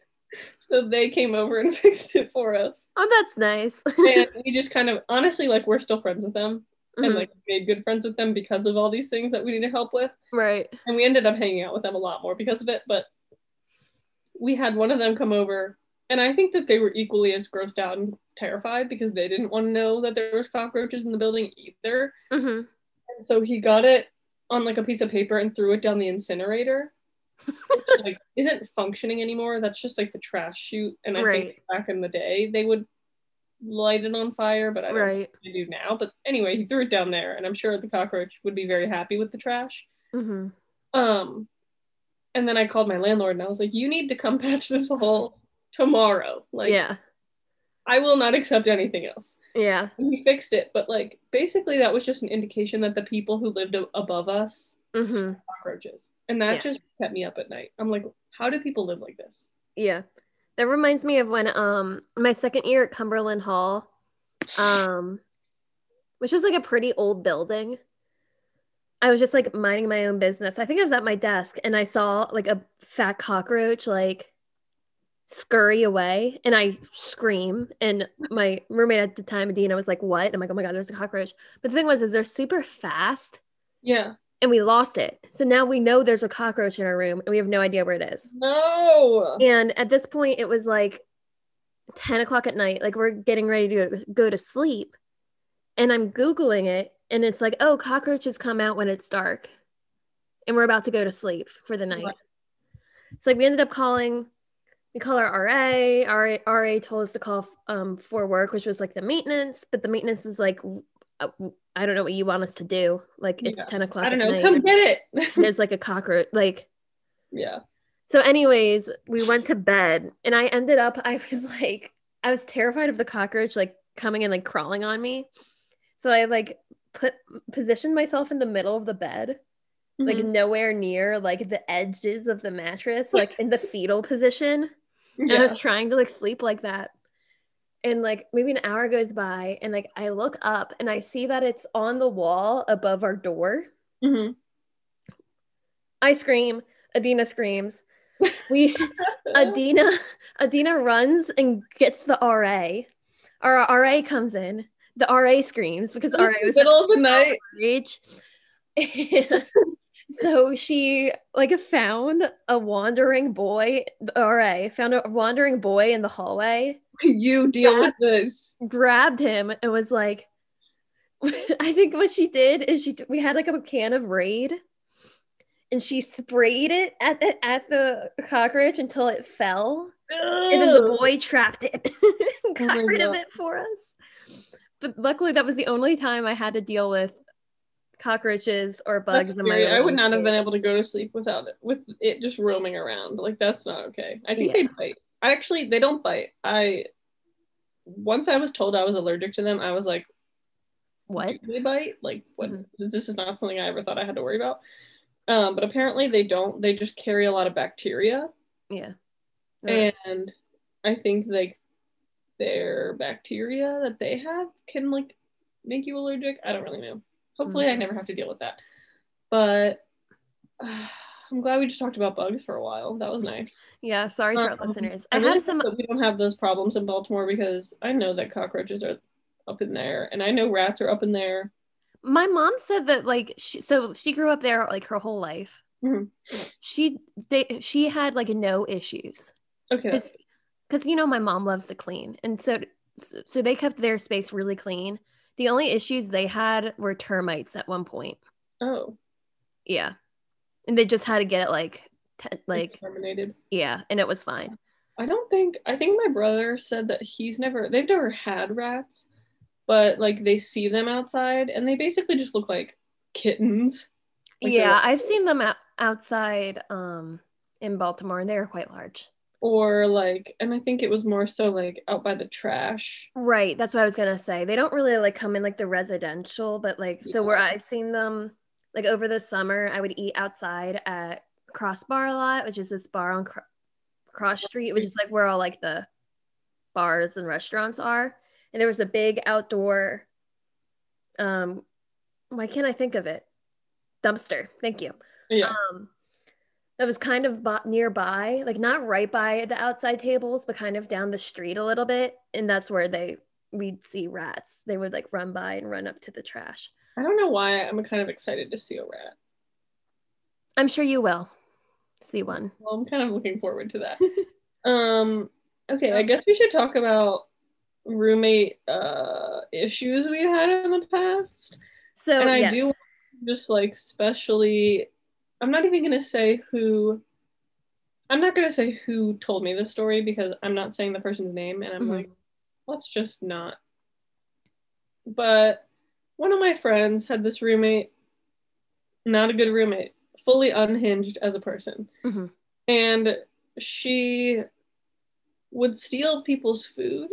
So they came over and (laughs) fixed it for us. Oh, that's nice. (laughs) And we just kind of honestly like we're still friends with them and Mhm. like made good friends with them because of all these things that we needed help with. right. And we ended up hanging out with them a lot more because of it. But we had one of them come over and I think that they were equally as grossed out and terrified because they didn't want to know that there was cockroaches in the building either. hmm And so he got it on like a piece of paper and threw it down the incinerator, which (laughs) like isn't functioning anymore. That's just like the trash chute. And I Right. think back in the day they would light it on fire, but I don't Right. they do now. But anyway, he threw it down there, and I'm sure the cockroach would be very happy with the trash. hmm Um, and then I called my landlord and I was like, "You need to come (laughs) patch this hole tomorrow. Like, yeah. I will not accept anything else." Yeah. And he fixed it, but like basically that was just an indication that the people who lived a- above us hmm cockroaches. And that Yeah. just kept me up at night. I'm like, how do people live like this? Yeah. That reminds me of when um my second year at Cumberland Hall, um, which was like a pretty old building. I was just like minding my own business. I think I was at my desk and I saw like a fat cockroach like scurry away and I scream and my roommate at the time, Adina, was like, What? I'm like, oh my god, there's a cockroach. But the thing was is they're super fast Yeah. and we lost it. So now we know there's a cockroach in our room and we have no idea where it is. No. And at this point, it was like 10 o'clock at night. Like we're getting ready to go to sleep. And I'm Googling it. And it's like, oh, cockroaches come out when it's dark. And we're about to go to sleep for the night. Right. So like we ended up calling, we call our RA. RA, RA told us to call um, for work, which was like the maintenance. But the maintenance is like, uh, I don't know what you want us to do. Like it's Yeah. 10 o'clock I don't know. night. Come get it. (laughs) There's like a cockroach. Like yeah. so, anyways, we went to bed, and I ended up, I was (laughs) like, I was terrified of the cockroach like coming and like crawling on me. So I like put positioned myself in the middle of the bed, like Mhm. nowhere near like the edges of the mattress, (laughs) like in the fetal position. (laughs) And I was trying to like sleep like that. And like maybe an hour goes by, and like I look up and I see that it's on the wall above our door. Mhm. I scream, Adina screams. (laughs) We Adina Adina runs and gets the RA. Our RA comes in. The RA screams because RA was middle of the night. age. (laughs) She like found a wandering boy. The RA found a wandering boy in the hallway, (laughs) You deal with this. grabbed him, and was like, (laughs) I think what she did is she we had like a can of Raid, and she sprayed it at the at the cockroach until it fell. And then the boy trapped it (laughs) and oh got my rid of it for us. But luckily, that was the only time I had to deal with cockroaches or bugs That's in my. I would not have been able to go to sleep without it, with it just roaming around. Like that's not okay. I think Yeah. they bite. I actually they don't bite. I once I was told I was allergic to them, I was like, What? do they bite? Like what? Mhm. This is not something I ever thought I had to worry about. Um, but apparently they don't. They just carry a lot of bacteria, Yeah. and I think like their bacteria that they have can like make you allergic. I don't really know. Hopefully, I Mhm. never have to deal with that. But uh, (sighs) I'm glad we just talked about bugs for a while. That was nice. yeah. Sorry to our Um, listeners. I I really have some. we don't have those problems in Baltimore because I know that cockroaches are up in there, and I know rats are up in there. My mom said that like she so she grew up there like her whole life. Mhm. She they she had like no issues. Okay, because you know my mom loves to clean and so so they kept their space really clean the only issues they had were termites at one point. Oh, yeah. And they just had to get it like te- like exterminated. yeah and it was fine. I don't think I think my brother said that he's never they've never had rats, but like they see them outside and they basically just look like kittens. Like yeah i've seen them out- outside um in baltimore and they were quite large Or like and I think it was more so like out by the trash. right that's what i was gonna say. They don't really like come in like the residential but like so where i've seen them like over the summer i would eat outside at crossbar a lot which is this bar on Cro- cross street which is like where all like the bars and restaurants are. And there was a big outdoor um why can't i think of it? Dumpster thank you. Yeah. um that was kind of nearby like not right by the outside tables but kind of down the street a little bit and that's where they we'd see rats they would like run by and run up to the trash I don't know why I'm kind of excited to see a rat. i'm sure you will see one Well, I'm kind of looking forward to that. (laughs) um okay, I guess we should talk about roommate uh issues we've had in the past. so and I yes. do just like specially I'm not even gonna say who I'm not gonna say who told me this story because I'm not saying the person's name and I'm Mhm. like, let's just not. But one of my friends had this roommate, not a good roommate, fully unhinged as a person. Mhm. And she would steal people's food.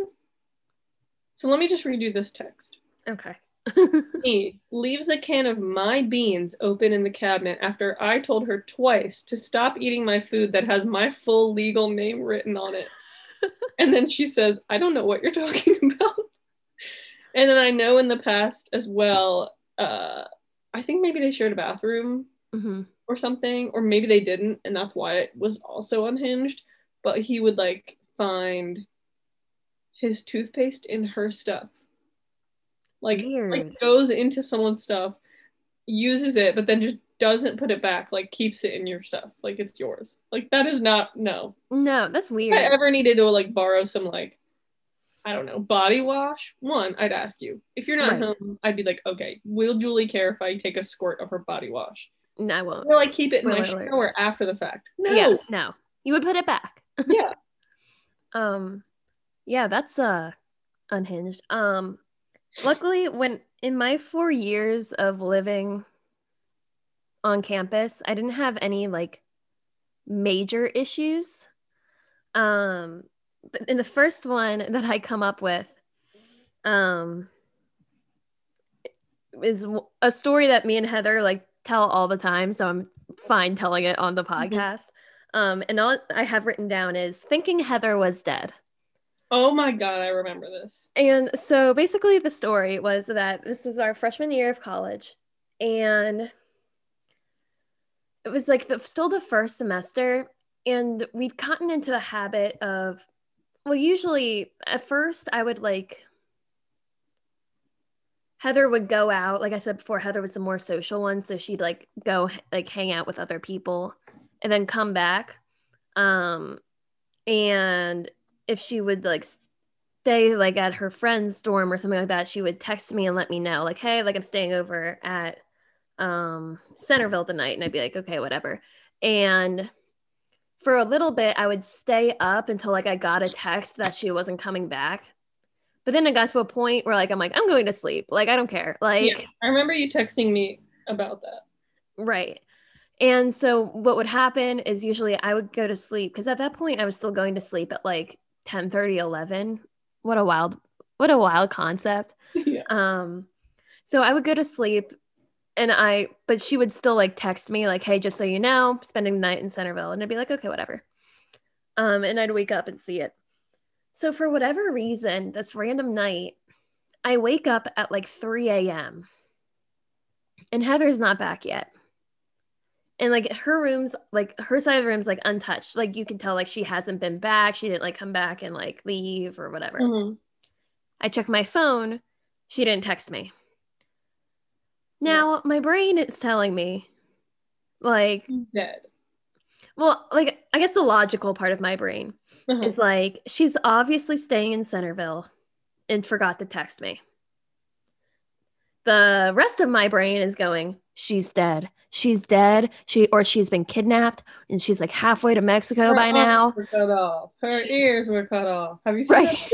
So let me just read you this text. okay (laughs) Me leaves a can of my beans open in the cabinet after I told her twice to stop eating my food that has my full legal name written on it. (laughs) and then she says, I don't know what you're (laughs) talking about. and then I know in the past as well, uh, I think maybe they shared a bathroom Mhm. or something, or maybe they didn't, and that's why it was also unhinged. But he would like find his toothpaste in her stuff. Like, Weird. like goes into someone's stuff, uses it, but then just doesn't put it back, like keeps it in your stuff, like it's yours. Like that is not no. no that's weird. If I ever needed to like borrow some like I don't know, body wash, one, I'd ask you. If you're not Right. home, I'd be like, okay, will Julie care if I take a squirt of her body wash? no i won't Will I keep it in my alert. shower after the fact? No. yeah no you would put it back Yeah. (laughs) um yeah that's uh unhinged um luckily when in my four years of living on campus i didn't have any like major issues. Um but in the first one (laughs) that i come up with um is a story that me and heather like tell all the time so i'm fine telling it on the podcast. Um and all i have written down is thinking heather was dead Oh my god, I remember this. and so basically, the story was that this was our freshman year of college, and it was like the, still the first semester, and we'd gotten into the habit of, well, usually at first I would like, Heather would go out. Like I said before, Heather was the more social one, so she'd like go like hang out with other people, and then come back. Um, and if she would like stay like at her friend's dorm or something like that, she would text me and let me know, like, hey, like I'm staying over at um Centreville tonight. And I'd be like, okay, whatever. And for a little bit, I would stay up until like I got a text that she wasn't coming back. But then it got to a point where like I'm like, I'm going to sleep. Like, I don't care. Like, Yeah. I remember you texting me. about that. Right. And so what would happen is usually I would go to sleep because at that point I was still going to sleep at like 10 30, 11. What a wild, what a wild concept. (laughs) yeah. Um, so I would go to sleep and I, but she would still like text me, like, hey, just so you know, spending the night in Centreville. And I'd be like, okay, whatever. Um, and I'd wake up and see it. So for whatever reason, this random night, I wake up at like 3 a.m. and Heather's not back yet. And like her room's like her side of the room's like untouched. Like you can tell like she hasn't been back. She didn't like come back and like leave or whatever. Mhm. I check my phone. She didn't text me. Now my brain is telling me, like, Dead. well, like I guess the logical part of my brain Uh-huh. is like she's obviously staying in Centreville and forgot to text me. The rest of my brain is going, she's dead. She's dead. She or she's been kidnapped and she's like halfway to Mexico Her by now. Cut off. Her She's- ears were cut off. Have you seen Right.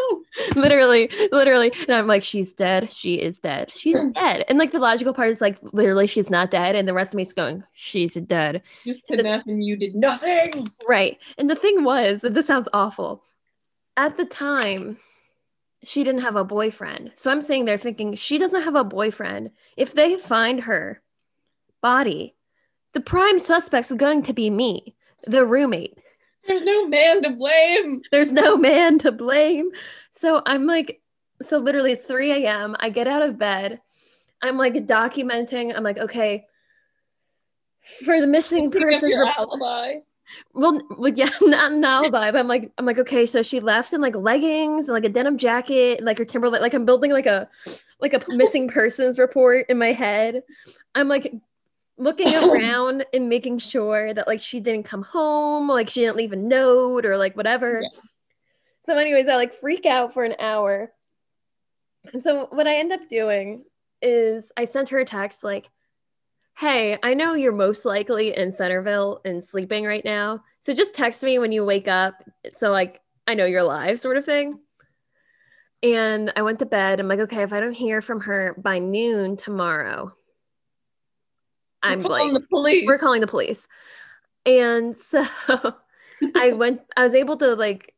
(laughs) literally, literally. And I'm like, she's dead. She is dead. She's (clears throat) dead. And like the logical part is like literally she's not dead. And the rest of me is going, she's dead. Just kidnapping you did nothing. Right. And the thing was, and this sounds awful. At the time, she didn't have a boyfriend. So I'm sitting there thinking, she doesn't have a boyfriend. If they find her body, the prime suspect's going to be me, the roommate. There's no man to blame. There's no man to blame. So I'm like, so literally it's 3 a.m. I get out of bed. I'm like documenting. I'm like, okay, for the missing persons alibi. Well, well, yeah, (laughs) not now alibi, but I'm like, I'm like, okay, so she left in like leggings and like a denim jacket, and, like her Timberland. Like I'm building like a, like a (laughs) missing persons report in my head. I'm like looking (laughs) around and making sure that like she didn't come home, like she didn't leave a note or like whatever. Yeah. So, anyways, I like freak out for an hour. So what I end up doing is I sent her a text like, hey, I know you're most likely in Centreville and sleeping right now. So just text me when you wake up. So, like, I know you're alive, sort of thing. And I went to bed. I'm like, okay, if I don't hear from her by noon tomorrow, I'm We're like, the police. we're calling the police. And so (laughs) I went, I was able to like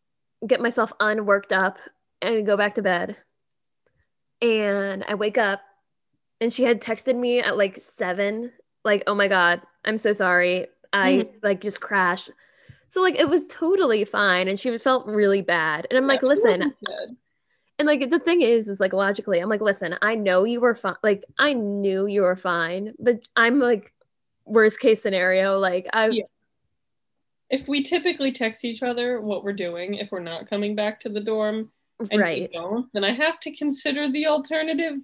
get myself unworked up and go back to bed. And I wake up and she had texted me at like seven, like, oh my God, I'm so sorry. I mm-hmm. like just crashed. So like it was totally fine. And she felt really bad. And I'm like, Yeah, she listen, and like the thing is, is like logically, I'm like, listen, I know you were fine. Like I knew you were fine, but I'm like worst case scenario. Like I Yeah. If we typically text each other what we're doing, if we're not coming back to the dorm, and right, don't, then I have to consider the alternative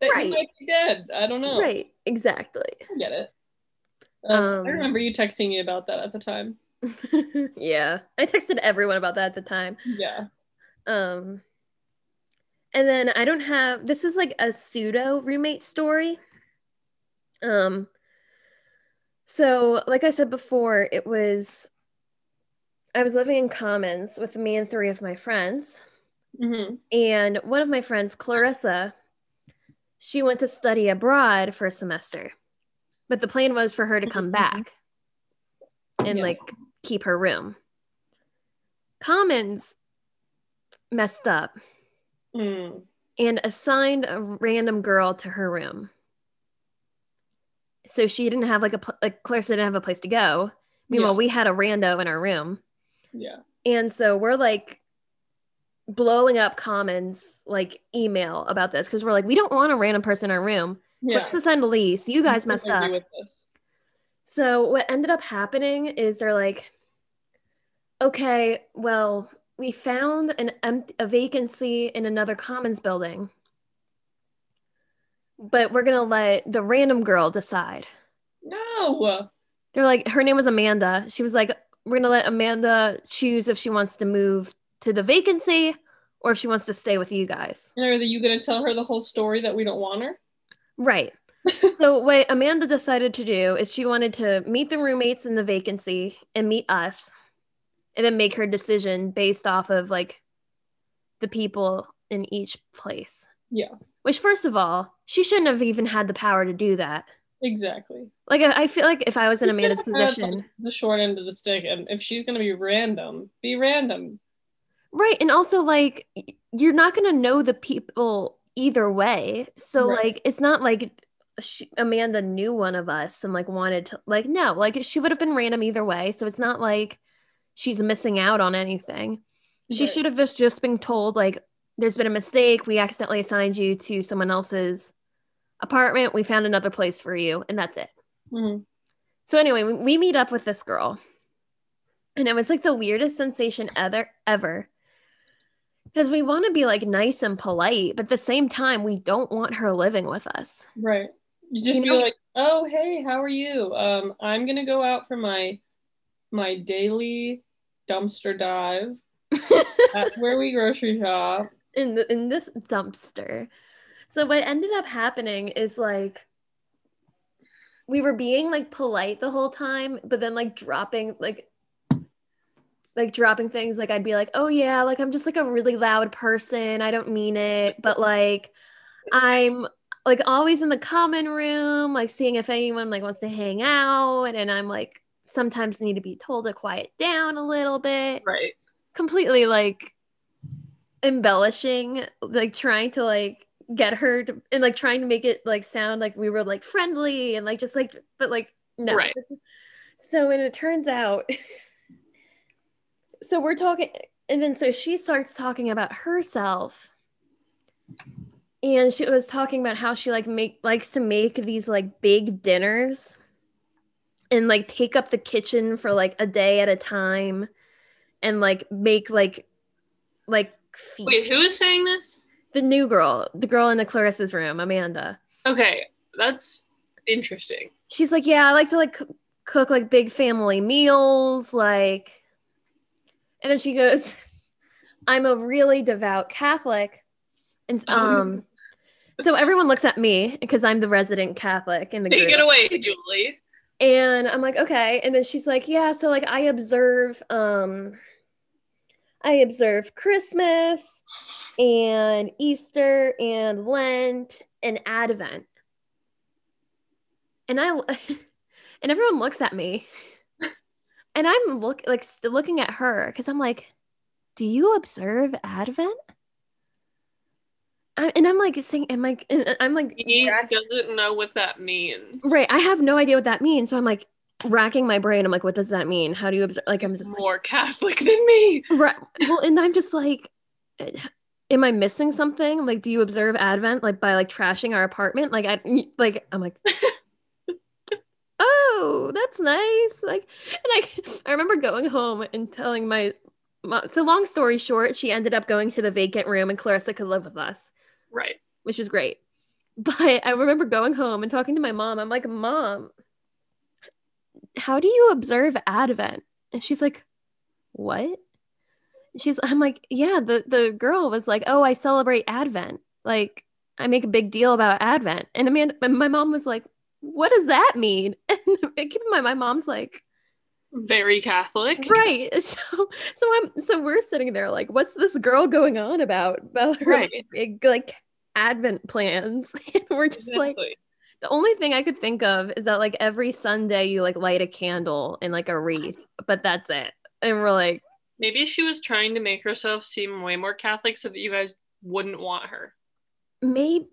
that Right. you might be dead. I don't know. right, exactly. I get it. Um, Um, I remember you texting me about that at the time. (laughs) yeah, I texted everyone about that at the time. Yeah. Um, and then I don't have this is like a pseudo roommate story. Um, so like I said before, it was I was living in Commons with me and three of my friends. hmm And one of my friends, Clarissa, she went to study abroad for a semester. But the plan was for her to come Mhm. back and like keep her room. Commons messed up Mm. and assigned a random girl to her room. So she didn't have like a pl- like Clarissa didn't have a place to go. Meanwhile, Yeah. we had a rando in our room. Yeah. And so we're like blowing up Commons like email about this because we're like, we don't want a random person in our room. Yeah. To send a lease. You guys messed do I do up. So what ended up happening is they're like, okay, well, we found an empty a vacancy in another Commons building, but we're gonna let the random girl decide. No. They're like, her name was Amanda. She was like, we're gonna let Amanda choose if she wants to move to the vacancy or if she wants to stay with you guys. And are you gonna tell her the whole story that we don't want her? Right. (laughs) so what Amanda decided to do is she wanted to meet the roommates in the vacancy and meet us and then make her decision based off of like the people in each place. Yeah. Which, first of all, she shouldn't have even had the power to do that. Exactly. Like, I I feel like if I was in Amanda's position, the short end of the stick, and if she's gonna be random, be random. Right? And also, like, you're not going to know the people either way. So, Right. like, it's not like she, Amanda knew one of us and, like, wanted to, like, no, like, she would have been random either way. So, it's not like she's missing out on anything. She Right. should have just, just been told, like, there's been a mistake. We accidentally assigned you to someone else's apartment. We found another place for you. And that's it. Mhm. So anyway, we, we meet up with this girl. And it was like the weirdest sensation ever ever. Because we want to be like nice and polite, but at the same time, we don't want her living with us. Right. You just You be know- like, "Oh, hey, how are you? Um, I'm gonna go out for my my daily dumpster dive. (laughs) That's where we grocery shop." in the, in this dumpster. So what ended up happening is like we were being like polite the whole time, but then like dropping like like dropping things like I'd be like, "Oh yeah, like I'm just like a really loud person. I don't mean it, but like I'm like always in the common room, like seeing if anyone like wants to hang out, and and I'm like sometimes need to be told to quiet down a little bit." Right. completely like embellishing like trying to like get her to and like trying to make it like sound like we were like friendly and like just like but like no Right. so and it turns out (laughs) so we're talking and then so she starts talking about herself and she was talking about how she like make likes to make these like big dinners and like take up the kitchen for like a day at a time and like make like like feast. Wait, who is saying this? the new girl the girl in the clarissa's room amanda Okay, that's interesting. she's like yeah i like to like cook like big family meals like and then she goes (laughs) i'm a really devout catholic. And Oh. um so everyone looks at me because i'm the resident catholic in the Take group. it away, Julie. and i'm like okay. And then she's like yeah so like i observe um i observe christmas and easter and lent and advent. And i (laughs) and everyone looks at me and i'm look like looking at her because i'm like do you observe advent I, and i'm like saying am i i'm like He rack- doesn't know what that means. Right. I have no idea what that means. So I'm like racking my brain. I'm like, what does that mean? How do you observe? Like, I'm just more Catholic than me. right. Well, and I'm just like, am I missing something? Like, do you observe Advent like by like trashing our apartment? Like, I like, I'm like, oh, that's nice. Like, and I, (laughs) I remember going home and telling my, mom, so long story short, she ended up going to the vacant room and Clarissa could live with us Right. which was great. (laughs) But I remember going home and talking to my mom. I'm like, Mom, how do you observe Advent? And she's like, What? She's I'm like, Yeah, the, the girl was like, Oh, I celebrate Advent. Like, I make a big deal about Advent. And Amanda, my mom was like, What does that mean? (laughs) And keep in mind, my mom's like, Very Catholic. Right. (laughs) So so I'm so we're sitting there like, what's this girl going on about? About her Right. big like Advent plans. (laughs) And we're just like the only thing I could think of is that like every Sunday you like light a candle and like a wreath, but that's it. And we're like, Maybe she was trying to make herself seem way more Catholic so that you guys wouldn't want her. maybe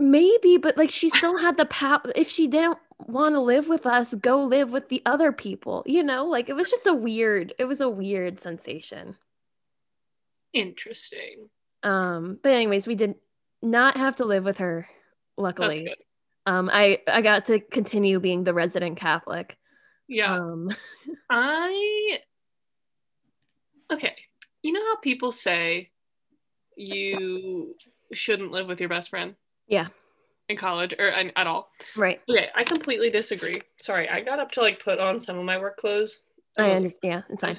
maybe, but like she still had the power if she didn't want to live with us, go live with the other people. You know, like it was just a weird, it was a weird sensation. Interesting. Um, but anyways, we did not have to live with her, luckily. Um, I I got to continue being the resident Catholic. Yeah. Um, (laughs) I okay. You know how people say you shouldn't live with your best friend? Yeah. In college or in, at all. right. Okay, I completely disagree. Sorry, I got up to like put on some of my work clothes. I understand. Yeah, it's fine.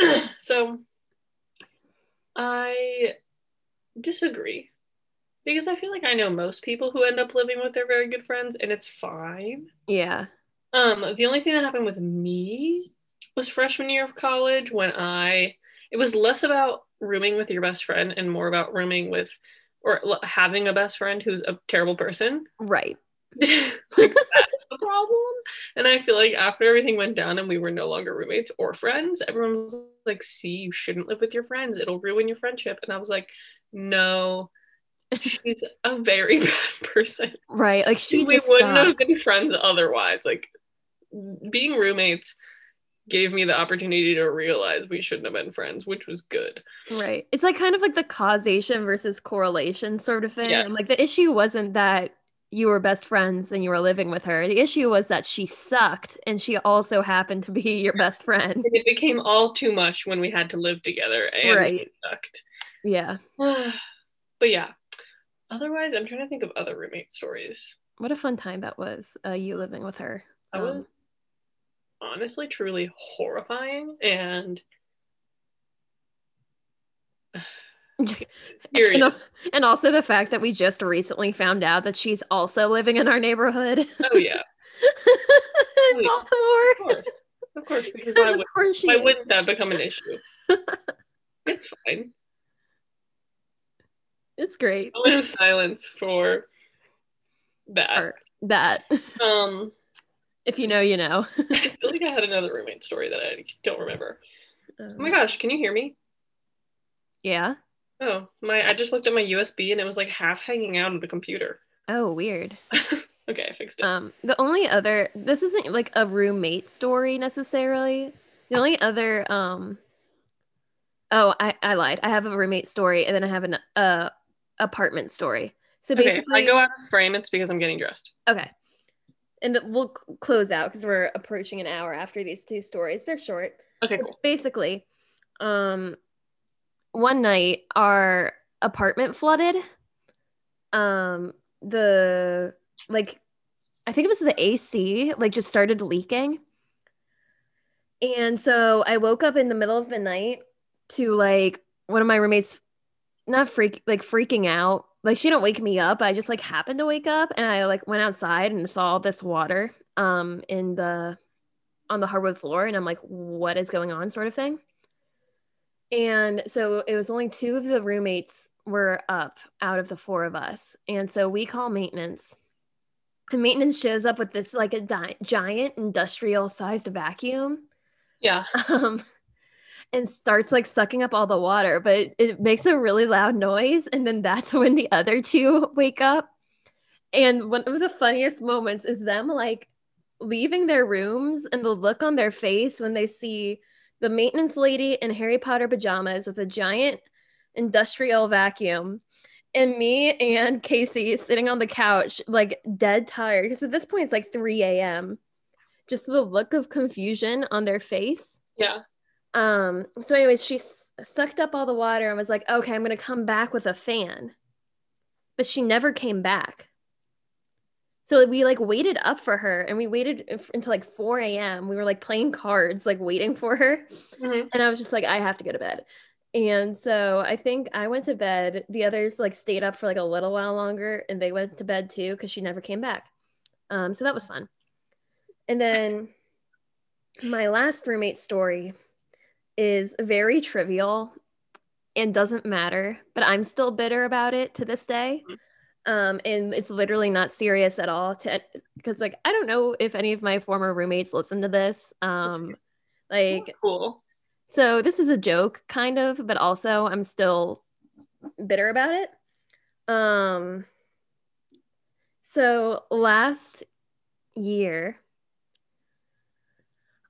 (clears throat) So I disagree because I feel like I know most people who end up living with their very good friends and it's fine. Yeah. Um, the only thing that happened with me was freshman year of college when I it was less about rooming with your best friend and more about rooming with or having a best friend who's a terrible person. Right. (laughs) like that's the problem. And I feel like after everything went down and we were no longer roommates or friends, everyone was like, "See, you shouldn't live with your friends. It'll ruin your friendship." And I was like, "No, she's a very (laughs) bad person. Right. Like she we wouldn't have been friends otherwise. Like being roommates gave me the opportunity to realize we shouldn't have been friends, which was good. Right. It's like kind of like the causation versus correlation sort of thing. Yes. And like the issue wasn't that you were best friends and you were living with her. The issue was that she sucked and she also happened to be (laughs) your best friend. It became all too much when we had to live together and Right. it sucked. Yeah. (sighs) but yeah. Otherwise, I'm trying to think of other roommate stories. What a fun time that was, uh, you living with her. That Um, was honestly truly horrifying and (sighs) just (sighs) and, and also the fact that we just recently found out that she's also living in our neighborhood (laughs) oh yeah, in yeah. Baltimore. of course, of course. (laughs) Because why, would, of course why wouldn't that become an issue? (laughs) it's fine. It's great. moment of silence for that. Or that. Um, If you know, you know. (laughs) I feel like I had another roommate story that I don't remember. Oh my Um, gosh, can you hear me? yeah. Oh, my! I just looked at my USB and it was like half hanging out of the computer. Oh, weird. (laughs) okay, I fixed it. Um, the only other this isn't like a roommate story necessarily. The only other um oh I, I lied. I have a roommate story and then I have an uh apartment story. So okay, basically if I go out of frame, it's because I'm getting dressed. okay. And we'll cl- close out because we're approaching an hour after these two stories. They're short. Okay, cool. Basically, um one night our apartment flooded. Um the like I think it was the AC like just started leaking. And so I woke up in the middle of the night to like one of my roommates not freak like freaking out. Like she didn't wake me up. I just like happened to wake up and I like went outside and saw all this water um in the on the hardwood floor and I'm like what is going on sort of thing. And so it was only two of the roommates were up out of the four of us. And so we call maintenance. And maintenance shows up with this like a di- giant industrial sized vacuum Yeah. (laughs) um, and starts like sucking up all the water, but it, makes a really loud noise. And then that's (laughs) when the other two wake up. And one of the funniest moments is them like leaving their rooms and the look on their face when they see the maintenance lady in Harry Potter pajamas with a giant industrial vacuum and me and (laughs) Casey sitting on the couch, like dead tired. Because at this point, it's like 3 a.m. Just the look of confusion on their face. Yeah. Um, so, anyways, she s- sucked up all the water and was like, okay, I'm going to come back with a fan. But she never came back. So we like waited up for her and we waited f- until like 4 a.m. We were like playing cards, like waiting for her. Mhm. And I was just like, I have to go to bed. And so I think I went to bed. The others like stayed up for like a little while longer and they went to bed too because she never came back. Um, so that was fun. And then my last roommate story is very trivial and doesn't matter, but I'm still bitter about it to this day. Um, and it's literally not serious at all to because like I don't know if any of my former roommates listen to this. Um, like Cool. so this is a joke, kind of, but also I'm still bitter about it. Um, so last year,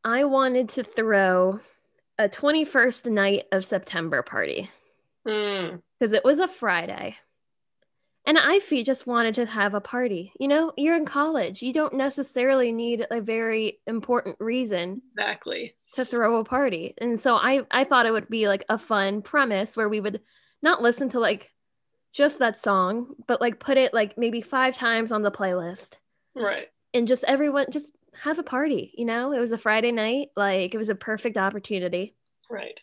I wanted to throw a 21st night of September party Hmm. because it was a Friday. And I fe- just wanted to have a party. You know, you're in college. You don't necessarily need a very important reason Exactly. to throw a party. And so I I thought it would be like a fun premise where we would not listen to like just that song, but like put it like maybe 5 times on the playlist Right. and just everyone just have a party, you know? It was a Friday night, like it was a perfect opportunity. Right.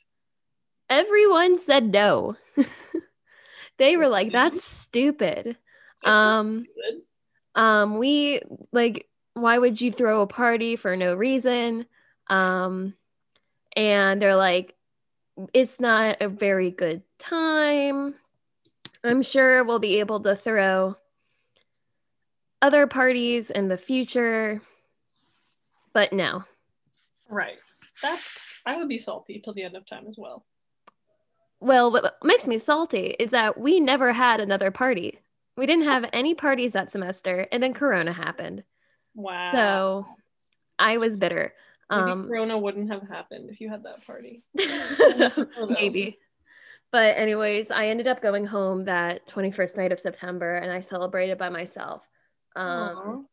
Everyone said no. (laughs) they were like that's stupid. That's Um good. um we like why would you throw a party for no reason um and they're like it's not a very good time I'm sure we'll be able to throw other parties in the future, but no. Right. That's I would be salty till the end of time as well. Well, what makes me salty is that we never had another party. We didn't have any parties that semester, and then Corona happened. Wow. So I was bitter. Maybe Um, Corona wouldn't have happened if you had that party. (laughs) maybe. But, anyways, I ended up going home that 21st night of September and I celebrated by myself. Um,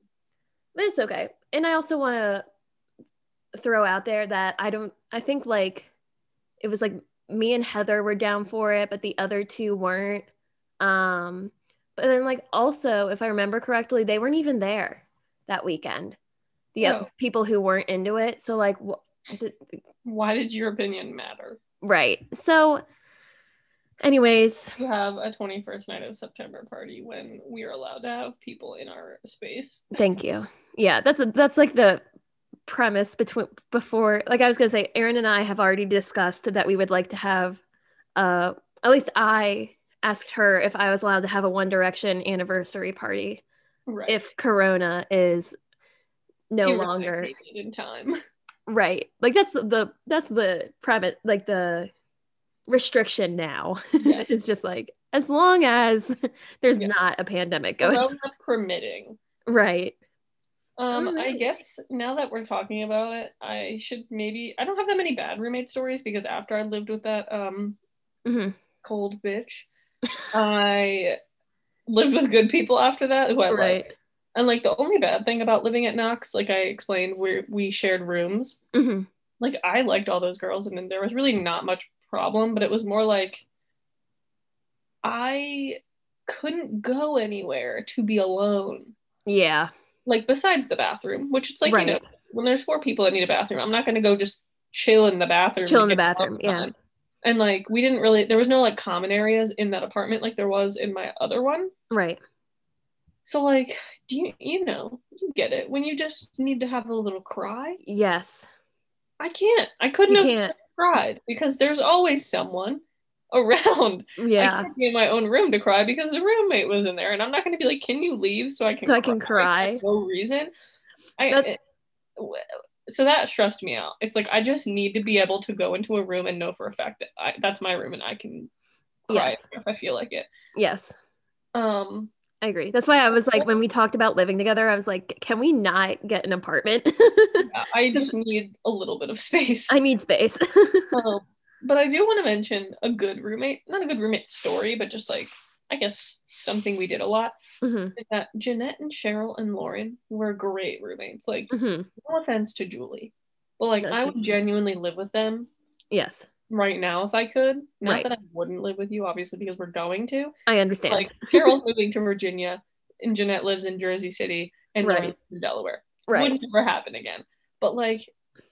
but it's okay. And I also want to throw out there that I don't, I think like it was like me and Heather were down for it, but the other two weren't. Um, but then, like, also, if I remember correctly, they weren't even there that weekend. The Oh. other people who weren't into it. So, like, wh- Why did your opinion matter? right. So, anyways, have a 21st night of September party when we are allowed to have people in our space. thank you. Yeah, that's a, that's like the premise between before. Like I was gonna say, Erin and I have already discussed that we would like to have. Uh, at least I asked her if I was allowed to have a One Direction anniversary party Right. if Corona is no You longer in time. right. Like that's the that's the private Like the restriction now Yeah. (laughs) is just like as long as (laughs) there's Yeah. not a pandemic going. Corona permitting. Right. Um, I guess now that we're talking about it, I should maybe I don't have that many bad roommate stories because after I lived with that um hmm cold bitch, (laughs) I lived with good people after that who I Right. And like the only bad thing about living at Knox, like I explained, we we shared rooms. hmm Like I liked all those girls, and then there was really not much problem, but it was more like I couldn't go anywhere to be alone. Yeah. Like besides the bathroom, which it's like you know when there's four people that need a bathroom, I'm not gonna go just chill in the bathroom. Chill in the bathroom, yeah. And like we didn't really there was no like common areas in that apartment like there was in my other one. Right. So like, do you you know, you get it. When you just need to have a little cry, Yes. I can't. I couldn't You have can't. cried because there's always someone around. I Yeah. can't be in my own room to cry because the roommate was in there, and I'm not going to be like, "Can you leave so I can So I can cry. for No reason. I it- so that stressed me out. It's like I just need to be able to go into a room and know for a fact that I, that's my room and I can cry Yes. if I feel like it. Yes. Um, I agree. That's why I was like, when we talked about living together, I was like, can we not get an apartment? (laughs) I just need a little bit of space. I need space. (laughs) Um, but I do want to mention a good roommate, not a good roommate story, but just like I guess something we did a lot hmm is that Jeanette and Cheryl and Lauren were great roommates. Like, hmm no offense to Julie, but like That's I would genuinely live with them Yes. right now if I could. Not Right. that I wouldn't live with you, obviously, because we're going to. I understand. Like Cheryl's (laughs) moving to Virginia, and Jeanette lives in Jersey City, and Right. In Delaware. right. Would never happen again. But like,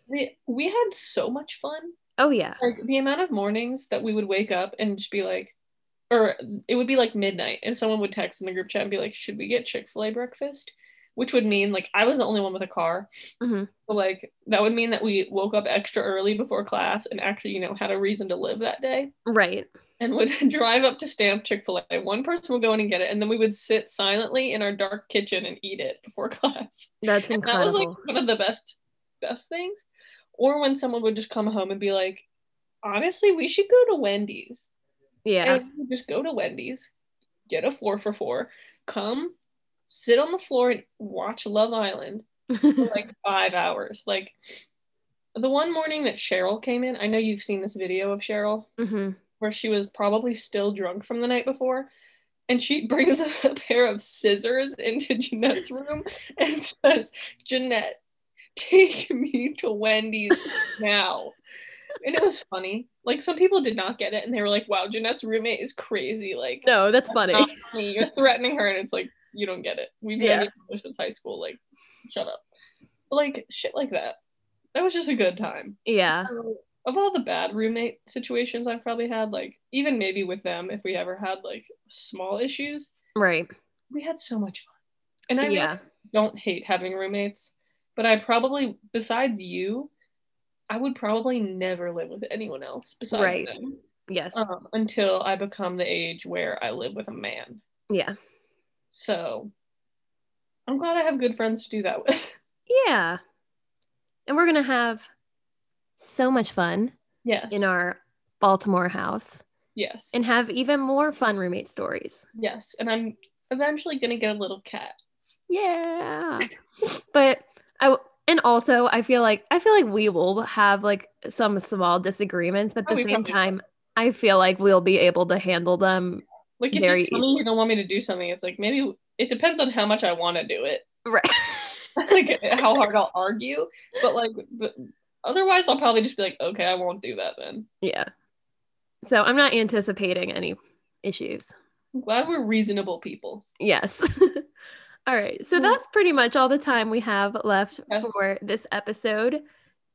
we we had so much fun Oh, yeah. like the amount of mornings that we would wake up and just be like or it would be like midnight and someone would text in the group chat and be like should we get chick-fil-a breakfast? Which would mean like i was the only one with a car. Hmm so like that would mean that we woke up extra early before class and actually you know had a reason to live that day. Right. and would (laughs) drive up to stamp chick-fil-a. One person would go in and get it and then we would sit silently in our dark kitchen and eat it before (laughs) class. That's and that was like one of the best best things or when someone would just come home and be like honestly we should go to wendy's yeah. and just go to wendy's get a four for four come sit on the floor and watch love island for (laughs) like five hours like the one morning that cheryl came in i know you've seen this video of cheryl hmm where she was probably still drunk from the night before. And she (laughs) brings a, pair of scissors into Jeanette's room and says, Jeanette, take me to Wendy's now. And it was funny. Like some people did not get it and they were like, wow, Jeanette's roommate is crazy. Like No, that's funny. not funny. You're threatening her and it's like, you don't get it. We've been Yeah. together since high school. Like, shut up. But, like shit like that. That was just a good time Yeah. of all the bad roommate situations I've probably had, like even maybe with them, if we ever had like small issues, Right. we had so much fun. And I really don't hate having roommates, but I probably, besides you, I would probably never live with anyone else besides Right. them. Yes. um, until I become the age where I live with a man. yeah. So I'm glad I have good friends to do that with. (laughs) Yeah. And we're going to have so much fun yes. in our Baltimore house yes. and have even more fun roommate stories. yes. And I'm eventually gonna get a little cat. Yeah. (laughs) but I w- and also I feel like I feel like we will have like some small disagreements, but at Oh, the same time I feel like we'll be able to handle them Like if you tell me you don't want me to do something, it's like maybe it depends on how much I want to do it. (laughs) right. (laughs) like how hard I'll argue. But like but otherwise I'll probably just be like, okay, I won't do that then. yeah. So I'm not anticipating any issues. I'm glad we're reasonable people. Yes. (laughs) all right. So Cool. that's pretty much all the time we have left Yes. for this episode.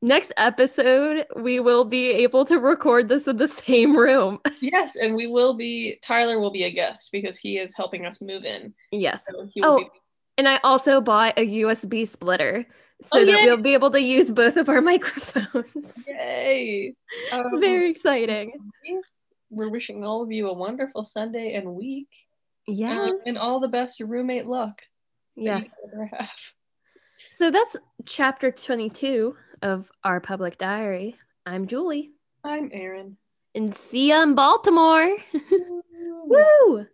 Next episode, we will be able to record this in the (laughs) same room. Yes, and we will be Tyler will be a guest because he is helping us move in. yes. So Oh, be And I also bought a USB splitter so Oh, that we'll be able to use both of our (laughs) microphones. Yay! It's Um, very exciting. We're wishing all of you a wonderful Sunday and week. and- Yes. And all the best roommate luck. Yes. So that's chapter 22 of our public diary. I'm Julie. I'm Erin. And see you in Baltimore. (laughs) Woo!